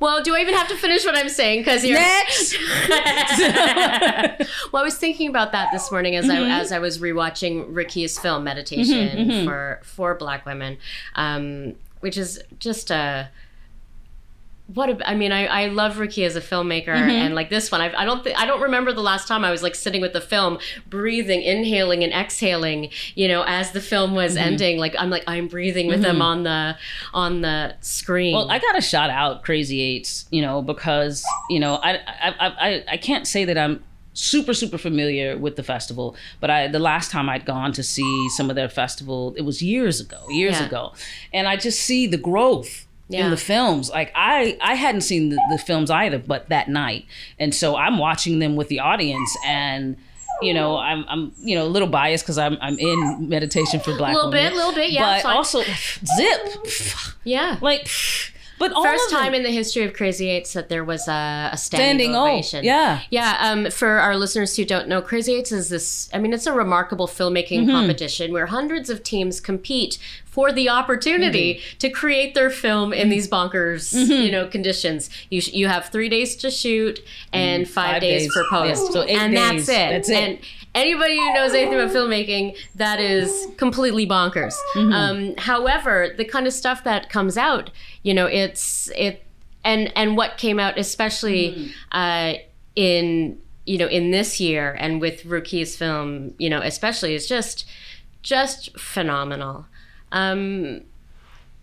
well, do I even have to finish what I'm saying? Because you're Next. well, I was thinking about that this morning as I as I was rewatching Ricky's film Meditation for for Black women, um, which is just a what a, I mean, I, I love Ricky as a filmmaker, mm-hmm. and like this one, I, I don't think I don't remember the last time I was like sitting with the film, breathing, inhaling, and exhaling. You know, as the film was mm-hmm. ending, like I'm like I'm breathing with them mm-hmm. on the on the screen. Well, I got to shout out Crazy Eights, you know, because you know I I I I, I can't say that I'm super super familiar with the festival, but I the last time I'd gone to see some of their festival, it was years ago, years Yeah. ago, and I just see the growth. Yeah. In the films, like I, I hadn't seen the, the films either, but that night, and so I'm watching them with the audience, and you know, I'm, I'm, you know, a little biased because I'm, I'm in meditation for Black A Little women, bit, little bit, yeah, but also zip, yeah. like, but all First time in the history of Crazy Eights that there was a, a standing, Standing O, ovation. yeah. yeah. Um, for our listeners who don't know, Crazy Eights is this. I mean, it's a remarkable filmmaking Mm-hmm. competition where hundreds of teams compete for the opportunity Mm-hmm. to create their film in these bonkers, you know, conditions. You sh- you have three days to shoot and five, Mm, five days, days. for post, so and days. that's it. That's it. And anybody who knows anything about filmmaking, that is completely bonkers. Mm-hmm. Um, however, the kind of stuff that comes out, you know, it's it, and and what came out, especially Mm-hmm. uh, in you know in this year and with Ruki's film, you know, especially is just just phenomenal. Um,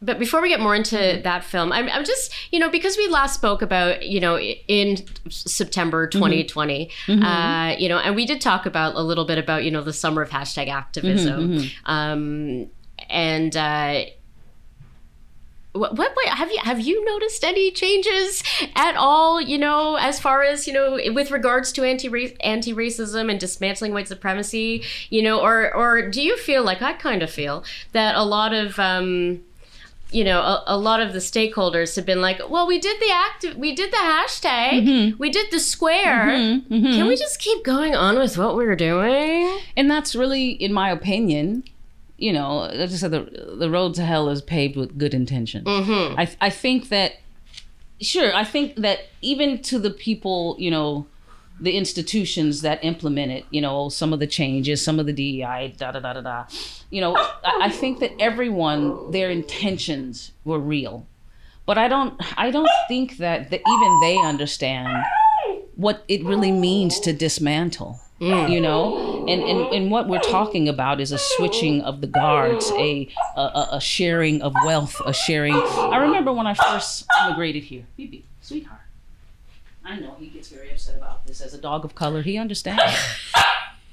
but before we get more into Mm-hmm. that film, I'm, I'm just, you know, because we last spoke about, you know, in September Mm-hmm. 2020, uh, you know, and we did talk about a little bit about, you know, the summer of hashtag activism. Mm-hmm, Um, and, uh, what, what, have you have you noticed any changes at all you know as far as you know with regards to anti anti racism and dismantling white supremacy you know or or do you feel like I kind of feel that a lot of um you know a, a lot of the stakeholders have been like well we did the act we did the hashtag mm-hmm. we did the square. Mm-hmm. Mm-hmm. Can we just keep going on with what we're doing? And that's really, in my opinion, you know, as I said, the the road to hell is paved with good intentions. Mm-hmm. I I think that, sure, I think that even to the people, you know, the institutions that implement it, you know, some of the changes, some of the DEI, da da da da da, you know, I, I think that everyone, their intentions were real, but I don't, I don't think that, that even they understand what it really means to dismantle Mm. you know? And, and and what we're talking about is a switching of the guards a a, a- a sharing of wealth a sharing. I remember when i first immigrated here. Bibi, sweetheart. I know he gets very upset about this as a dog of color. He understands.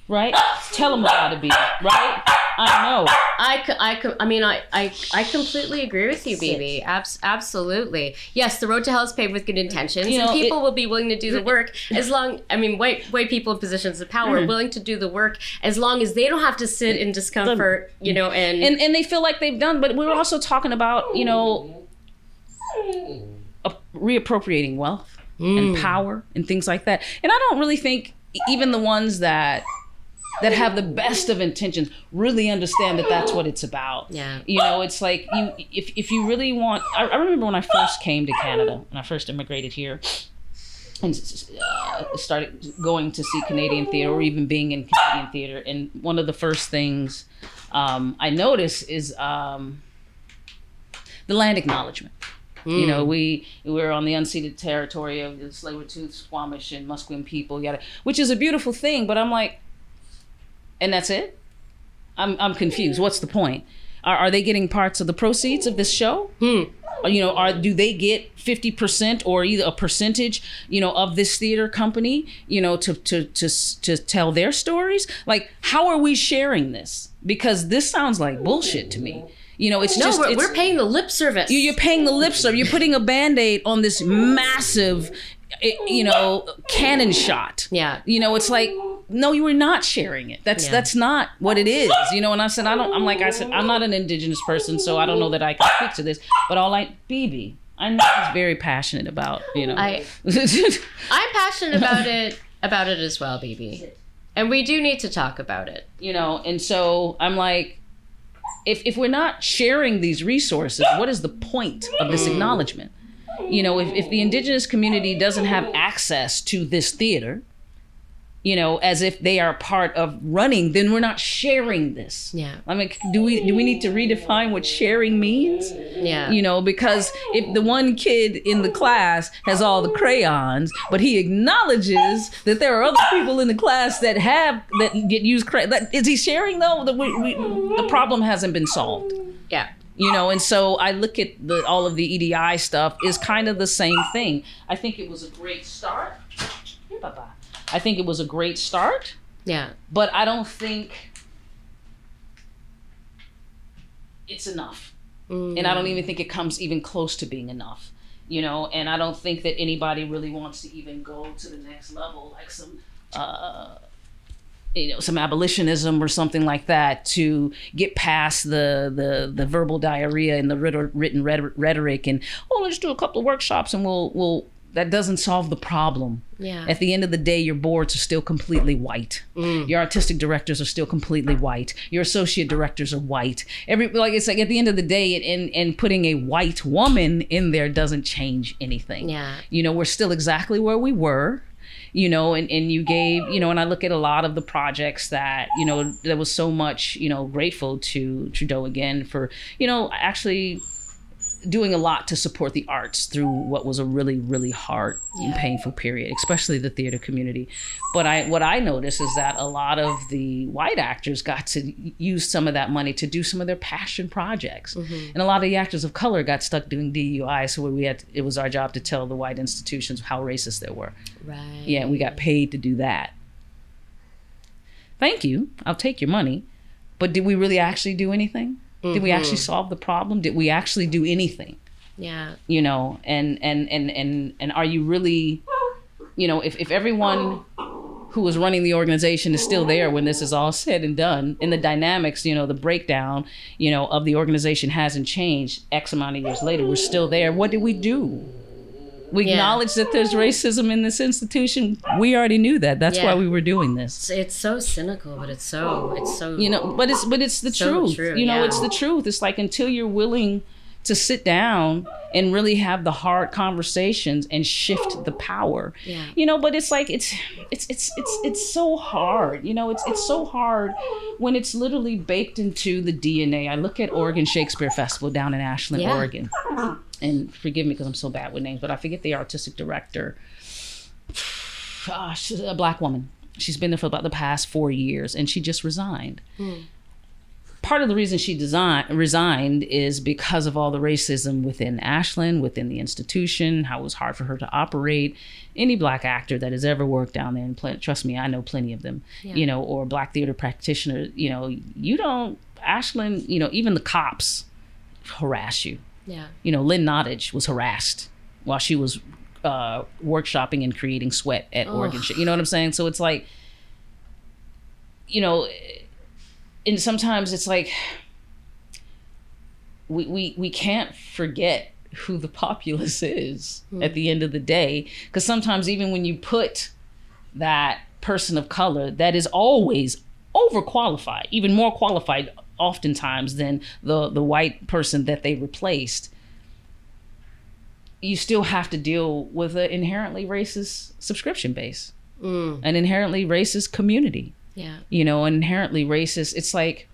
Right? Tell him about it Bibi, right i know I I mean, I, I, I completely agree with you, Bibi. Abs- absolutely. Yes, the road to hell is paved with good intentions, You and people it- will be willing to do the work as long. I mean, white white people in positions of power Mm-hmm. are willing to do the work as long as they don't have to sit in discomfort, you know, and, and and they feel like they've done but we were also talking about you know reappropriating wealth and power and things like that. And I don't really think even the ones that that have the best of intentions really understand that that's what it's about. Yeah. You know, it's like you if if you really want. I, I remember when I first came to Canada and I first immigrated here and uh, started going to see Canadian theater or even being in Canadian theater. And one of the first things um, I noticed is um, the land acknowledgement. You know, we we're on the unceded territory of the Tsleil-Waututh, Squamish, and Musqueam people, yada, which is a beautiful thing. But I'm like, and that's it. I'm I'm confused. What's the point? Are, are they getting parts of the proceeds of this show? Or, you know, are do they get fifty percent or either a percentage, you know, of this theater company, you know, to to to to tell their stories? Like, how are we sharing this? Because this sounds like bullshit to me. You know, it's No, just we're, it's, we're paying the lip service. you- you're paying the lip service. You're putting a band-aid on this massive, you know, cannon shot. Yeah. You know, it's like, no, you were not sharing it. That's Yeah. that's not what it is. You know, and I said, I don't. I'm like I said, I'm not an indigenous person, so I don't know that I can speak to this. But all I, Bibi, I know he's very passionate about. You know, I I'm passionate about it about it as well, Bibi. And we do need to talk about it. you know and so i'm like if if we're not sharing these resources what is the point of this mm. acknowledgement you know if, if the indigenous community doesn't have access to this theater you know as if they are part of running then we're not sharing this Yeah. i mean do we do we need to redefine what sharing means Yeah. you know because if the one kid in the class has all the crayons but he acknowledges that there are other people in the class that have that get used cray that is he sharing though the, we, we, the problem hasn't been solved yeah. You know and so i look at the all of the edi stuff is kind of the same thing. I think it was a great start. I think it was a great start. Yeah. but i don't think it's enough. And I don't even think it comes even close to being enough. You know, and I don't think that anybody really wants to even go to the next level, like some, uh, you know, some abolitionism or something like that, to get past the the the verbal diarrhea and the written rhetoric, and oh, let's do a couple of workshops, and we'll we'll. That doesn't solve the problem. Yeah. At the end of the day, your boards are still completely white. Mm. Your artistic directors are still completely white. Your associate directors are white. Every like it's like at the end of the day, and and putting a white woman in there doesn't change anything. Yeah. You know, we're still exactly where we were. You know, and, and you gave, you know, and I look at a lot of the projects that, you know, there was so much, you know, grateful to Trudeau again for, you know, actually doing a lot to support the arts through what was a really really hard and painful period especially the theater community. But i what i noticed is that a lot of the white actors got to use some of that money to do some of their passion projects. Mm-hmm. And a lot of the actors of color got stuck doing DEI so we had it was our job to tell the white institutions how racist they were. Right. yeah we got paid to do that. Thank you. I'll take your money. But did we really actually do anything did we actually mm-hmm. solve the problem? Did we actually do anything? Yeah. you know and and and and and are you really you know if, if everyone who was running the organization is still there when this is all said and done and the dynamics you know the breakdown you know of the organization hasn't changed x amount of years later we're still there. What did we do we Yeah. acknowledge that there's racism in this institution we already knew that that's Yeah. why we were doing this It's, it's so cynical, but it's so it's so you know but it's but it's the So truth true, you know yeah. it's the truth it's like until you're willing to sit down and really have the hard conversations and shift the power Yeah. you know but it's like it's it's it's it's it's so hard you know it's it's so hard when it's literally baked into the dna i look at oregon shakespeare festival down in ashland Yeah. oregon and forgive me because i'm so bad with names but i forget the artistic director Ah, she's a black woman. She's been there for about the past four years, and she just resigned. Part of the reason she design, resigned is because of all the racism within Ashland, within the institution, how it was hard for her to operate. Any black actor that has ever worked down there, and pl- trust me, I know plenty of them, you know, or black theater practitioners, you know, you don't, Ashland, you know, even the cops harass you yeah. you know, Lynn Nottage was harassed while she was uh, workshopping and creating Sweat at Oregon. You know what I'm saying? So it's like, you know, and sometimes it's like we we we can't forget who the populace is at the end of the day. Because sometimes, even when you put that person of color, that is always overqualified, even more qualified oftentimes than the, the white person that they replaced, you still have to deal with an inherently racist subscription base, an inherently racist community Yeah. you know, an inherently racist. It's like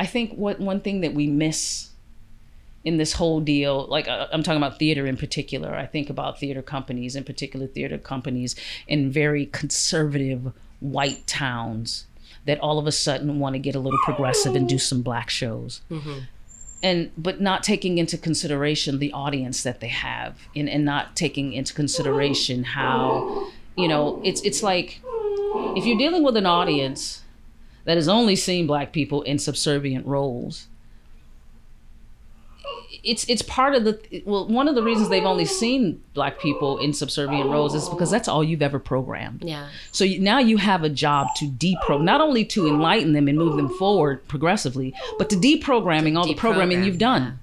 I think what one thing that we miss in this whole deal, like uh, I'm talking about theater in particular. I think about theater companies, in particular theater companies in very conservative white towns that all of a sudden want to get a little progressive and do some black shows. Mm-hmm. And but not taking into consideration the audience that they have and, and not taking into consideration how, you know, it's it's like if you're dealing with an audience that has only seen black people in subservient roles it's it's part of the well one of the reasons they've only seen black people in subservient roles is because that's all you've ever programmed Yeah. so you, now you have a job to depro not only to enlighten them and move them forward progressively but to deprogramming all the programming you've done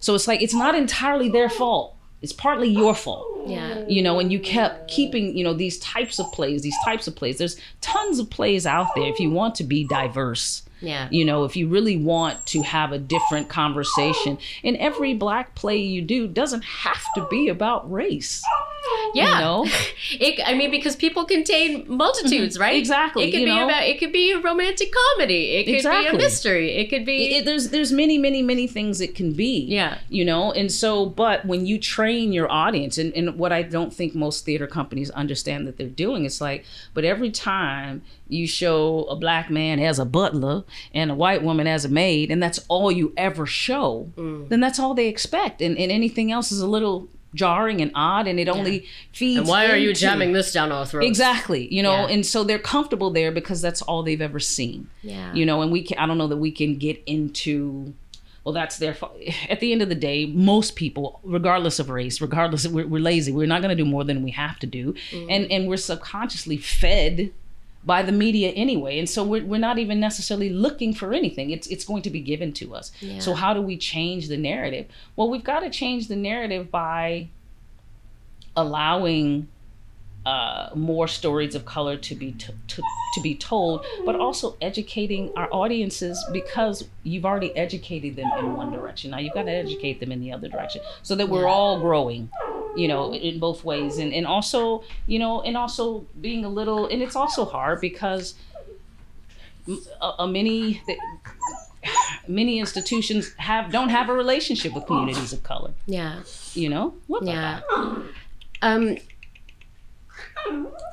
so it's like it's not entirely their fault it's partly your fault Yeah. you know, and you kept keeping, you know, these types of plays, these types of plays. There's tons of plays out there if you want to be diverse. Yeah. You know, if you really want to have a different conversation, and every black play you do doesn't have to be about race. Yeah. You know? It, I mean, because people contain multitudes, right? Mm-hmm. Exactly, It could be know? about. It could be a romantic comedy. It could be a mystery. It could be. It- there's there's many many many things it can be Yeah. you know and so but when you train your audience and, and what i don't think most theater companies understand that they're doing it's like but every time you show a black man as a butler and a white woman as a maid and that's all you ever show then that's all they expect and, and anything else is a little jarring and odd and it only feeds and why are you jamming this down our throats? exactly you know Yeah. and so they're comfortable there because that's all they've ever seen Yeah. you know and we can i don't know that we can get into well that's their fault at the end of the day most people regardless of race regardless of, we're, we're lazy we're not going to do more than we have to do mm. and and we're subconsciously fed by the media anyway. And so we're, we're not even necessarily looking for anything. It's it's going to be given to us. So how do we change the narrative? Well we've got to change the narrative by allowing uh, more stories of color to be t- to, to be told, but also educating our audiences because you've already educated them in one direction. Now you've got to educate them in the other direction so that we're all growing, you know, in both ways, and and also you know, and also being a little, and it's also hard because a, a many. Many institutions have don't have a relationship with communities of color. Yeah. You know, what about Yeah. that? Um,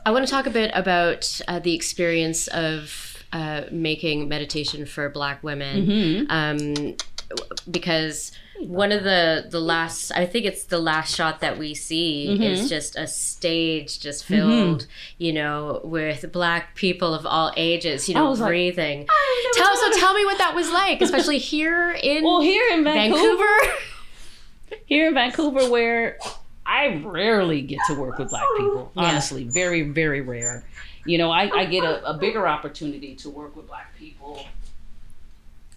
I want to talk a bit about uh, the experience of uh, making meditation for Black women, um, because one of the the last I think it's the last shot that we see is just a stage just filled, you know, with Black people of all ages, you know, was like, breathing. tell so tell me what that was like, especially here in Well, here in Vancouver, Vancouver. here in Vancouver where I rarely get to work with black people. Yeah. Honestly, very, very rare. You know, I, I get a, a bigger opportunity to work with black people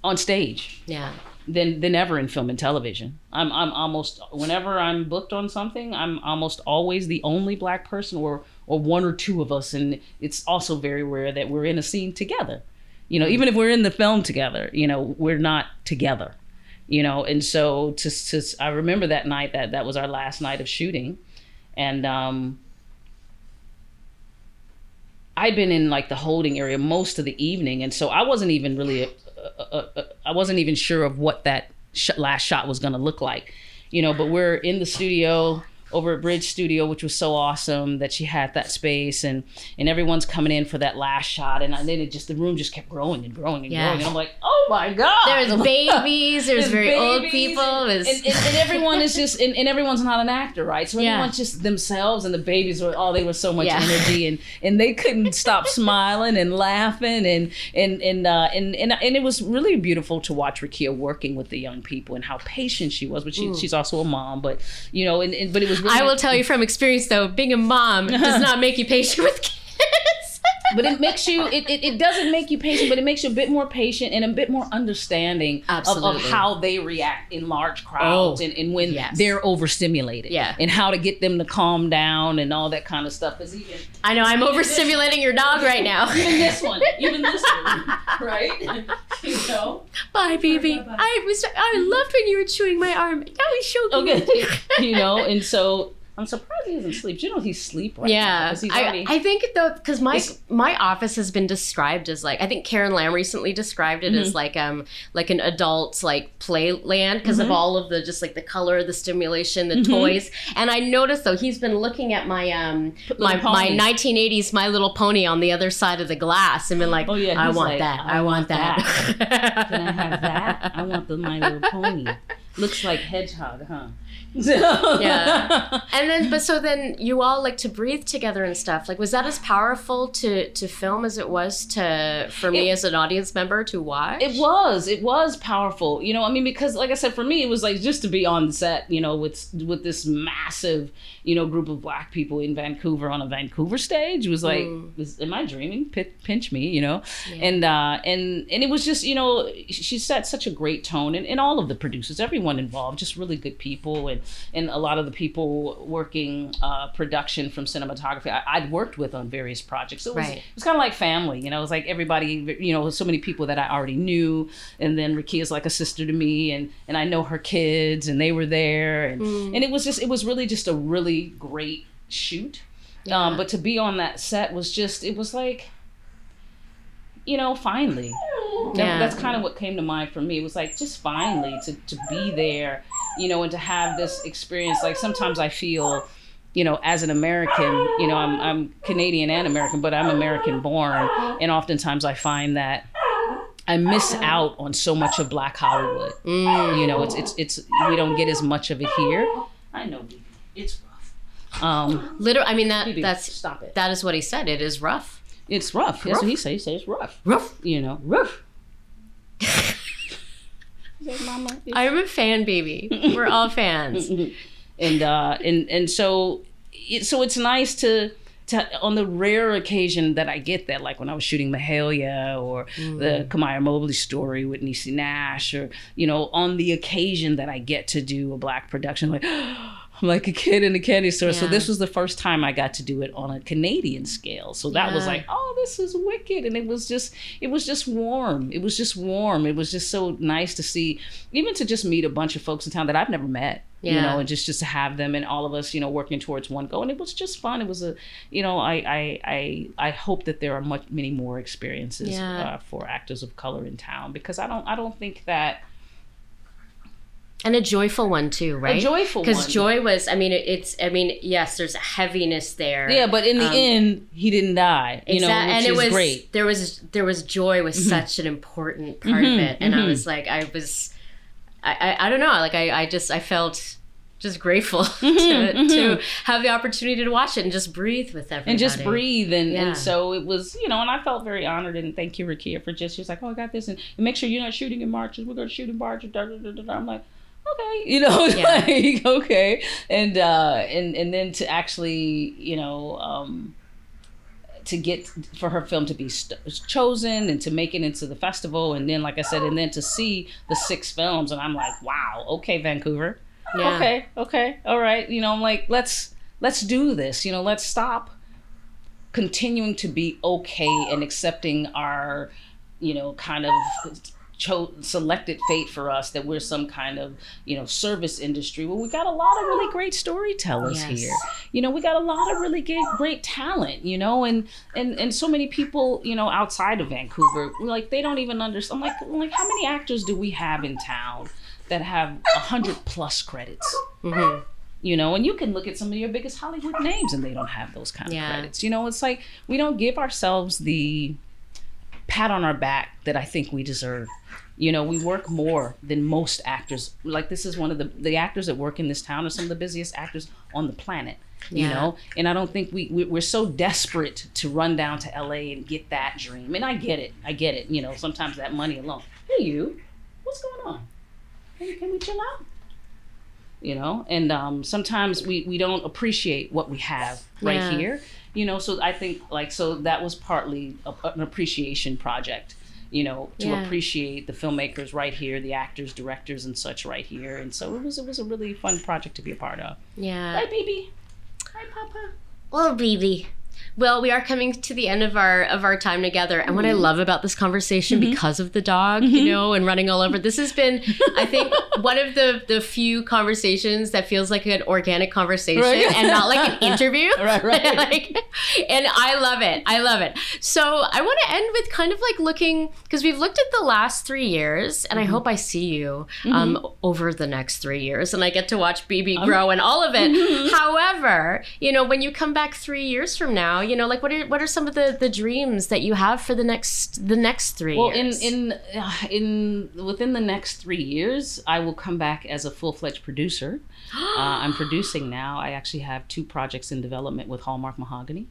on stage yeah. than than ever in film and television. I'm I'm almost whenever I'm booked on something, I'm almost always the only black person or or one or two of us and it's also very rare that we're in a scene together. You know, even if we're in the film together, you know, we're not together. You know, and so to, to I remember that night that that was our last night of shooting and um I'd been in like the holding area most of the evening, and so I wasn't even really, uh, uh, uh, I wasn't even sure of what that sh- last shot was going to look like, you know. But we're in the studio over at Bridge Studio, which was so awesome that she had that space, and and everyone's coming in for that last shot, and then it just the room just kept growing and growing and Yeah. growing, and I'm like, oh my god, There's babies, there's, There's very old people, and, and, and everyone is just and, everyone's not an actor right so Yeah. everyone's just themselves and the babies were oh they were so much Yeah. energy and and they couldn't stop smiling and laughing and and and uh and, and and it was really beautiful to watch Rukiya working with the young people and how patient she was but she, she's also a mom but you know and, and but it was I will tell you from experience though, being a mom does not make you patient with kids. But it makes you it, it, it doesn't make you patient but it makes you a bit more patient and a bit more understanding of, of how they react in large crowds Oh, and, and when yes. they're overstimulated Yeah. and how to get them to calm down and all that kind of stuff because even I know I'm overstimulating your dog right now. even this one even this one right you know Bye, baby. bye-bye. I was I loved when you were chewing my arm. That was so good. okay you know and so i'm surprised he doesn't sleep. Do you know he's sleep right now Yeah, 'cause he's I, I think though because my my office has been described as like I think Karen Lamb recently described it Mm-hmm. as like um like an adult like playland because Mm-hmm. of all of the just like the color, the stimulation, the toys. And I noticed though he's been looking at my um my my 1980s My Little Pony on the other side of the glass and been like, Oh, yeah, I want like, that, I I, want want that. can i have that? I want the my little pony. Looks like hedgehog huh yeah And then, but so then you all like to breathe together and stuff. Like, was that as powerful to to film as it was to for me It- as an audience member to watch? It was. It was powerful. You know, I mean, because like I said, for me, it was like just to be on set. You know, with with this massive, you know, group of black people in Vancouver on a Vancouver stage was like, was, am I dreaming? P- pinch me, you know, and uh, and and it was just, you know, she set such a great tone, and, and all of the producers, everyone involved, just really good people, and and a lot of the people working uh, production from cinematography I, I'd worked with on various projects. So it was Right. it was kind of like family, you know. It was like everybody, you know, so many people that I already knew, and then Rukiya's like a sister to me, and and I know her kids, and they were there, and and it was just, it was really just a really great shoot. Um, but to be on that set was just, it was like, you know, finally. Yeah. That's kind of what came to mind for me. It was like just finally to to be there, you know, and to have this experience. Like sometimes I feel you know, as an American, you know, I'm I'm Canadian and American, but I'm American born, and oftentimes I find that I miss out on so much of Black Hollywood. You know, it's it's it's we don't get as much of it here. I know, it's rough. Um, Literally, I mean that that's stop it. that is what he said. It is rough. It's rough. That's what he says. He says it's rough. Rough. You know, rough. Mama, I'm a fan, baby. We're all fans. and uh and and so it, so it's nice to to on the rare occasion that I get that like when I was shooting Mahalia or the Kamiyah Mobley story with Niecy Nash or you know on the occasion that I get to do a black production like I'm like a kid in a candy store. So this was the first time I got to do it on a Canadian scale. So that was like, oh, this is wicked. And it was just, it was just warm. It was just warm. It was just so nice to see, even to just meet a bunch of folks in town that I've never met. Yeah. You know, and just just to have them and all of us, you know, working towards one goal, and it was just fun. It was a, you know, I I I, I hope that there are much many more experiences Yeah. uh, for actors of color in town because I don't I don't think that And a joyful one too, right? A joyful Because joy was, I mean, it's, I mean, yes, there's a heaviness there. yeah, but in the Um, end, he didn't die. You know, which and it was great. Mm-hmm. there was there was joy was such an important part of it, and I was like, I was, I, I, I don't know, like I, I just I felt just grateful to, to have the opportunity to watch it and just breathe with everybody Mm-hmm, and just breathe and, Yeah. and so it was you know and i felt very honored and thank you Rukiya for just she was like oh i got this and, and make sure you're not shooting in march we're going to shoot in march da, da, da, da, da. i'm like okay. You know Yeah. like okay. And uh and and then to actually you know um to get for her film to be st- chosen and to make it into the festival and then like i said and then to see the six films and i'm like wow okay vancouver. Yeah. okay okay all right. You know i'm like let's let's do this. You know let's stop continuing to be okay and accepting our you know kind of cho- selected fate for us that we're some kind of you know service industry well we got a lot of really great storytellers Yes. here you know we got a lot of really great, great talent you know and and and so many people you know outside of vancouver like they don't even understand I'm like I'm like how many actors do we have in town that have a hundred plus credits Mhm. you know and you can look at some of your biggest hollywood names and they don't have those kind of Yeah. credits you know it's like we don't give ourselves the pat on our back that i think we deserve. You know we work more than most actors. Like this is one of the the actors that work in this town are some of the busiest actors on the planet you Yeah. know? And i don't think we, we we're so desperate to run down to la and get that dream. And i get it. I get it. You know sometimes that money alone. Hey you what's going on? Can, can we chill out? You know? And um, sometimes we, we don't appreciate what we have right Yeah. here you know so i think like so that was partly a, an appreciation project you know to Yeah. appreciate the filmmakers right here the actors directors and such right here and so it was it was a really fun project to be a part of Yeah. hi baby hi papa Oh, baby. Well, we are coming to the end of our of our time together, and what I mm-hmm. love about this conversation, mm-hmm. because of the dog, you mm-hmm. know, and running all over, this has been, I think, one of the the few conversations that feels like an organic conversation Right. and not like an interview. Right, right. like, and I love it. I love it. So I want to end with kind of like looking because we've looked at the last three years, and I hope I see you um, over the next three years, and I get to watch Bibi um, grow and all of it. However, you know, when you come back three years from now, you know, like what are what are some of the the dreams that you have for the next the next three well in years? in uh, in within the next three years i will come back as a full-fledged producer uh, i'm producing now i actually have two projects in development with hallmark mahogany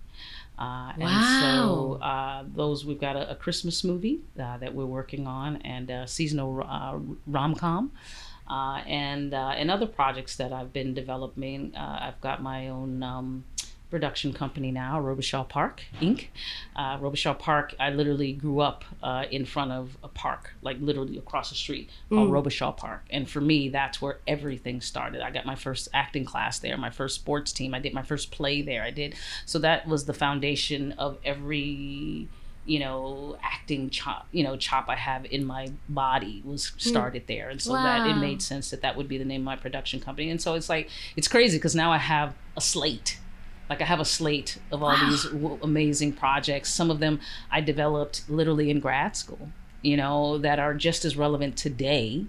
uh, and so uh, those we've got a, a Christmas movie uh, that we're working on, and a seasonal uh, rom com, uh, and uh, and other projects that I've been developing. Uh, I've got my own um, production company now, Robichaud Park Inc. Uh, Robichaud Park. I literally grew up uh, in front of a park, like literally across the street, called Robichaud Park. And for me, that's where everything started. I got my first acting class there, my first sports team. I did my first play there. I did. So that was the foundation of every you know acting chop you know chop i have in my body was started there and so that it made sense that that would be the name of my production company and so it's like it's crazy because now i have a slate like i have a slate of all these w- amazing projects. Some of them i developed literally in grad school you know that are just as relevant today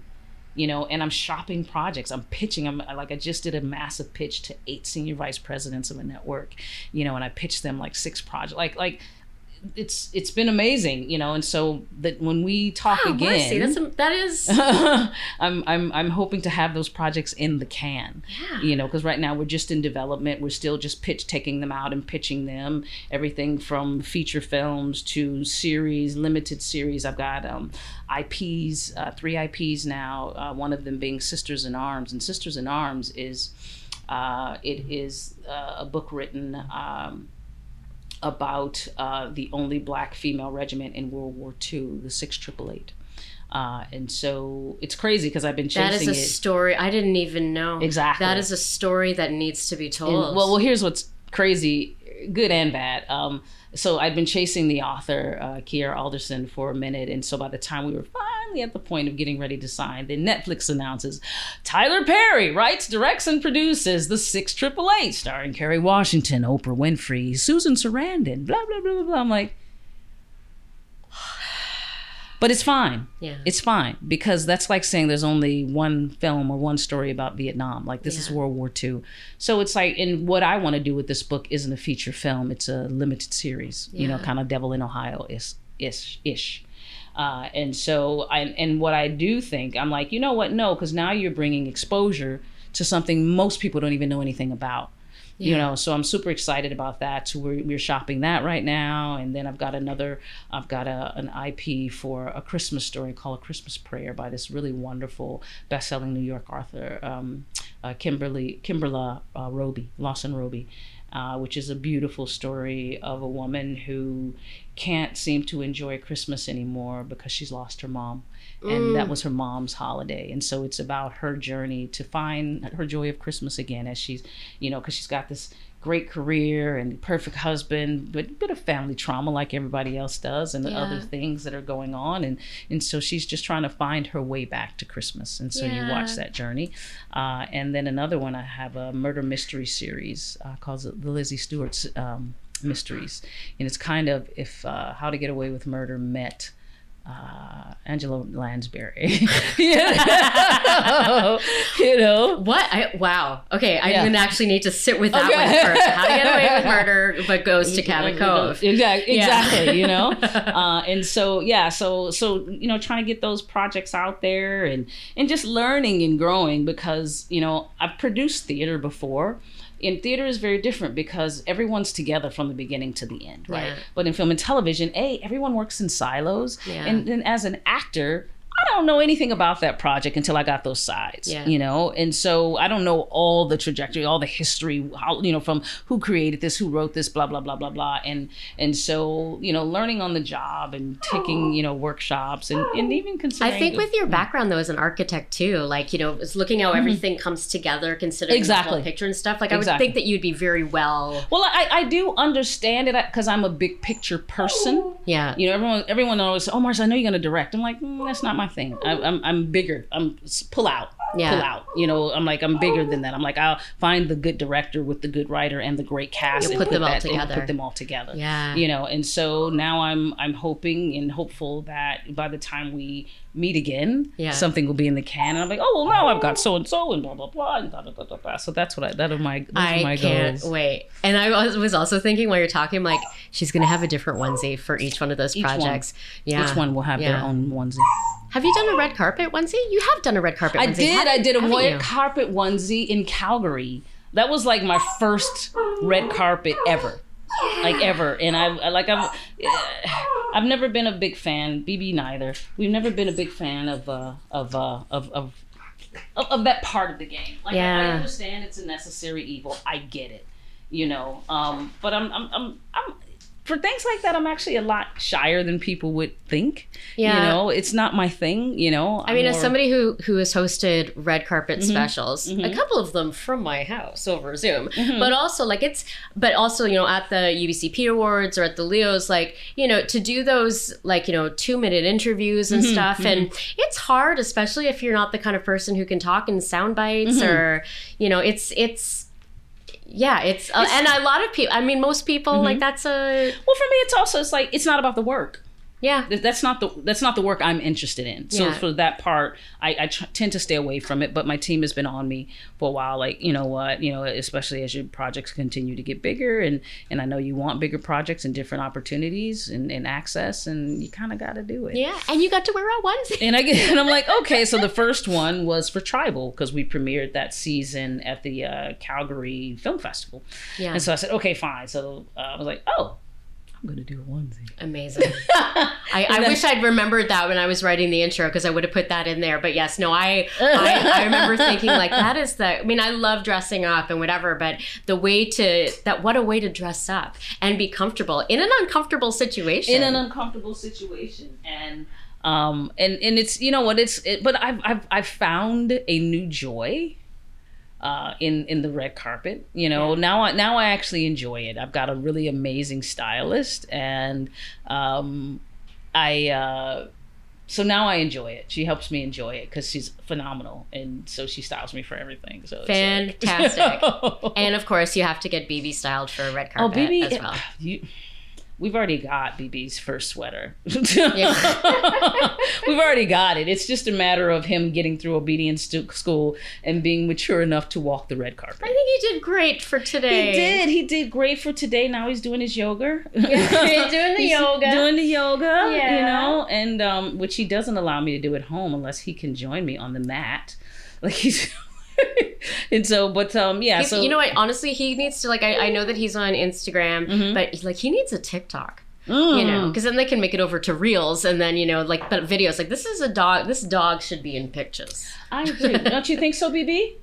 you know and i'm shopping projects. I'm pitching. I'm like i just did a massive pitch to eight senior vice presidents of a network you know and i pitched them like six projects like like it's it's been amazing you know and so that when we talk Oh, again that's a, that is I'm I'm I'm hoping to have those projects in the can. Yeah. You know, because right now we're just in development. We're still just pitch taking them out and pitching them. Everything from feature films to series, limited series. I've got um, IPs, uh, three IPs now. Uh, one of them being Sisters in Arms, and Sisters in Arms is uh, it is uh, a book written. Um, about uh, the only black female regiment in World War II, the Six Triple Eight. Uh, and so it's crazy because I've been that chasing is a it. story I didn't even know. Exactly. That is a story that needs to be told. And- well, well, here's what's crazy, good and bad. Um, so I'd been chasing the author, uh, Kaia Alderson, for a minute, and so by the time we were finally at the point of getting ready to sign, then Netflix announces Tyler Perry writes, directs, and produces The Six Triple Eight, starring Kerry Washington, Oprah Winfrey, Susan Sarandon, blah blah blah blah blah. I'm like, but it's fine. yeah. It's fine because that's like saying there's only one film or one story about Vietnam. Like this is World War II. So it's like, and what I want to do with this book isn't a feature film. It's a limited series. You know, kind of Devil in Ohio is ish ish. Uh, and so I and what I do think I'm like, you know what? No, because now you're bringing exposure to something most people don't even know anything about you know so i'm super excited about that so we're, we're shopping that right now and then i've got another i've got a, an ip for a christmas story called a christmas prayer by this really wonderful best-selling new york author um, uh, kimberly kimberla uh, roby lawson roby uh, which is a beautiful story of a woman who can't seem to enjoy Christmas anymore because she's lost her mom. And that was her mom's holiday. And so it's about her journey to find her joy of Christmas again as she's, you know, because she's got this great career and perfect husband, but a bit of family trauma like everybody else does and the other things that are going on. And, and so she's just trying to find her way back to Christmas. And so you watch that journey. Uh, and then another one, I have a murder mystery series uh, called the Lizzie Stewart's um, Mysteries. And it's kind of if uh, How to Get Away with Murder met uh, Angela Lansbury. you know? you know? What? I, wow. Okay, I'm Yeah. gonna actually need to sit with that Okay. one first. How to get away with murder, but goes to Cabot Cove. Exactly, Yeah. exactly. You know, uh, and so yeah, so so you know, trying to get those projects out there and and just learning and growing because you know I've produced theater before. And theater is very different because everyone's together from the beginning to the end, right? Yeah. But in film and television, a everyone works in silos, Yeah. and then as an actor. I don't know anything about that project until I got those sides, Yeah. you know, and so I don't know all the trajectory, all the history, how you know, from who created this, who wrote this, blah blah blah blah blah, and and so you know, learning on the job and taking you know workshops and, and even considering. I think with your background though as an architect too, like you know, it's looking how everything comes together, considering the Mm-hmm. Exactly. whole picture and stuff. Like I would think that you'd be very well. well, I I do understand it because I'm a big picture person. Yeah. You know, everyone everyone always, oh, Mars, I know you're gonna direct. I'm like, mm, that's not my thing. I, I'm I'm bigger. I'm pull out. Yeah. Pull out. You know, I'm like I'm bigger than that. I'm like I'll find the good director with the good writer and the great cast You'll and put them all that, and together. Put them all together. Yeah. You know, and so now I'm I'm hoping and hopeful that by the time we meet again, Yeah. something will be in the can. And I'm like, oh well, now I've got so and so and blah blah blah and blah blah blah blah. So that's what I that are my those are I my can't goals. wait. And I was, also thinking while you're talking, like, she's gonna have a different onesie for each one of those Each one. projects. Yeah. Each one will have their own onesie. Have you done a red carpet onesie? You have done a red carpet onesie. I onesie. did. haven't- I did a red you? carpet onesie in Calgary. That was like my first red carpet ever, like ever. And I like I've I've never been a big fan. Bibi neither. We've never been a big fan of uh of uh of of of, of that part of the game. Like I, I understand it's a necessary evil. I get it. You know. Um. But I'm I'm I'm I'm. For things like that, I'm actually a lot shyer than people would think. Yeah. You know, it's not my thing. You know. I mean, I'm as more- somebody who who has hosted red carpet Mm-hmm. specials, a couple of them from my house over Zoom, Mm-hmm. but also like it's, but also you know at the UBCP Awards or at the Leos, like you know to do those like you know two minute interviews and Mm-hmm. stuff, and it's hard, especially if you're not the kind of person who can talk in sound bites Mm-hmm. or you know it's it's. Yeah, it's, uh, and a lot of people. I mean, most people Mm-hmm. like that's a Well, for me, it's also it's like it's not about the work. Yeah. That's not the that's not the work I'm interested in. So Yeah. for that part, I, I tr- tend to stay away from it. But my team has been on me for a while. Like you know what, you know, especially as your projects continue to get bigger, and and I know you want bigger projects and different opportunities and, and access, and you kind of got to do it. Yeah, and you got to wear a onesie. And I get, and I'm like, okay. So the first one was for Tribal because we premiered that season at the uh, Calgary Film Festival. Yeah, And so I said, okay, fine. So uh, I was like, oh, I'm gonna do a onesie. Amazing. I, I wish I'd remembered that when I was writing the intro because I would have put that in there. But yes, no, I, I I remember thinking like that is the. I mean, I love dressing up and whatever, but the way to that what a way to dress up and be comfortable in an uncomfortable situation. in an uncomfortable situation and um and and it's you know what it's it, but I've, I've I've found a new joy uh in in the red carpet you know now I now I actually enjoy it I've got a really amazing stylist and um I uh so now I enjoy it. She helps me enjoy it because she's phenomenal, and so she styles me for everything. So it's like- Fantastic. and of course, you have to get Bibi styled for a red Oh, carpet Bibi, as well. you, we've already got Bibi's first sweater. Yeah. we've already got it. It's just a matter of him getting through obedience to school and being mature enough to walk the red carpet. I think he did great for today. He did. He did great for today. Now he's doing his yoga. He's doing the He's yoga. Doing the yoga. You know, and um, which he doesn't allow me to do at home unless he can join me on the mat. Like he's. and so, but um, yeah. He's- so you know what? Honestly, he needs to like. I, I know that he's on Instagram, Mm-hmm. but like he needs a TikTok. Mm. You know, because then they can make it over to reels, and then you know, like, but videos. Like this is a dog. This dog should be in pictures. I agree. Don't you think so, Bibi?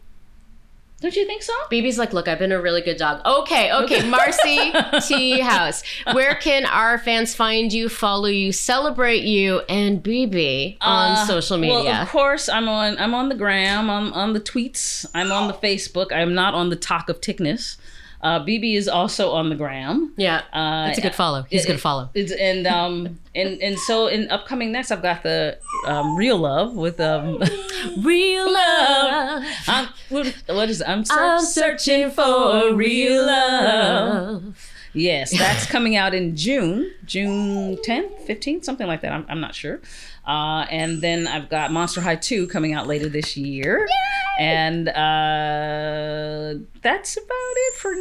Don't you think so? Bibi's like, look, I've been a really good dog. Okay, okay, Marci T House. Where can our fans find you, follow you, celebrate you, and Bibi on Uh, social media? Well, of course, I'm on. I'm on the gram. I'm on the tweets. I'm on the Facebook. I'm not on the talk of tickness. Uh, Bibi is also on the gram. yeah, Uh, that's a good follow. He's a good follow. It's, and um and and so in upcoming next, I've got the um, real love with um. Real love. I'm, what what is it? I'm, search, I'm searching for real love. Yes, that's coming out in June, June 10th, 15th, something like that. I'm, I'm not sure. Uh, and then I've got Monster High 2 coming out later this year. And uh, that's about it for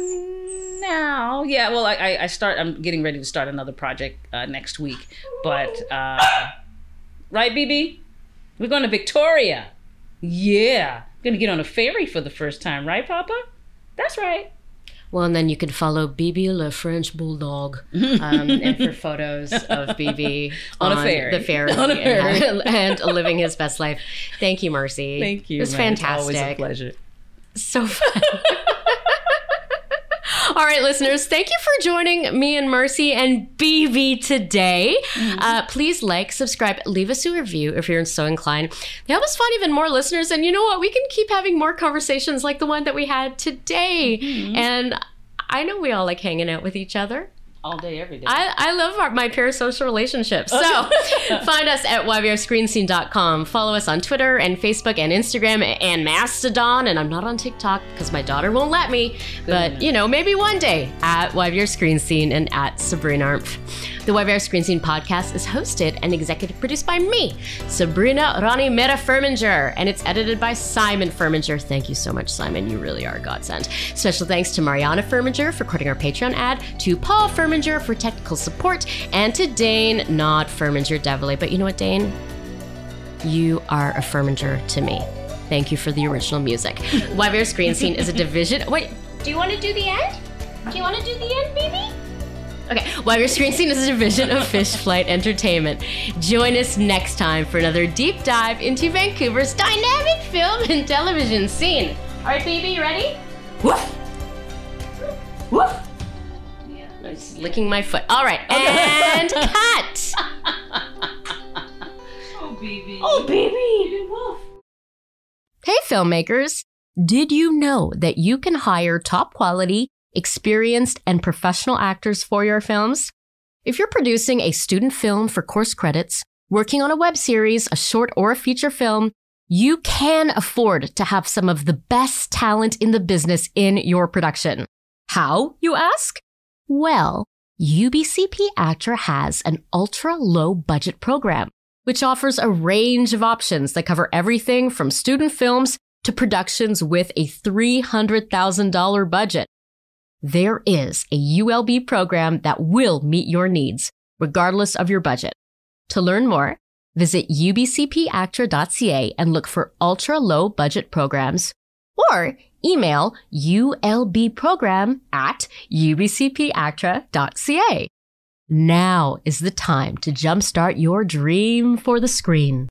now. Yeah, well, I, I, I start, I'm getting ready to start another project uh, next week. But, uh, right, Bibi? We're going to Victoria. Yeah. Gonna get on a ferry for the first time, right, Papa? That's right. Well, and then you can follow Bibi Le French Bulldog, um, and for photos of Bibi On a ferry. the ferry, On a ferry. And, and living his best life. Thank you, Marci. Thank you. It was man. It's fantastic. always a pleasure. So fun. All right, listeners, thank you for joining me and Marci and Bibi today. Uh, please like, subscribe, leave us a review if you're so inclined. They help us find even more listeners. And you know what? We can keep having more conversations like the one that we had today. And I know we all like hanging out with each other. All day, every day. I, I love our, my parasocial relationships. So find us at yvrscreenscene.com. Follow us on Twitter and Facebook and Instagram and Mastodon. And I'm not on TikTok because my daughter won't let me. But, you know, maybe one day at YVR Screen Scene and at Sabrina RMF. The YVR Screen Scene podcast is hosted and executive produced by me, Sabrina Rani Mera Furminger, and it's edited by Simon Furminger. Thank you so much, Simon. You really are a godsend. Special thanks to Mariana Furminger for recording our Patreon ad, to Paul Furminger for technical support, and to Dane, not Furminger Devilay. But you know what, Dane? You are a Furminger to me. Thank you for the original music. YVR Screen Scene is a division. Wait, do you want to do the end? Do you want to do the end, baby? Okay, YVR Screen Scene is a division of Fish Flight Entertainment. Join us next time for another deep dive into Vancouver's dynamic film and television scene. All right, baby, you ready? Woof! Woof! Yeah, I'm licking my foot. All right, and cut! oh, baby. Oh, baby! Hey, filmmakers! Did you know that you can hire top quality, experienced, and professional actors for your films? If you're producing a student film for course credits, working on a web series, a short, or a feature film, you can afford to have some of the best talent in the business in your production. How, you ask? Well, UBCP Actra has an ultra low budget program, which offers a range of options that cover everything from student films to productions with a $300,000 budget. There is a ULB program that will meet your needs, regardless of your budget. To learn more, visit ubcpactra.ca and look for ultra low budget programs or email ulbprogram at ubcpactra.ca. Now is the time to jumpstart your dream for the screen.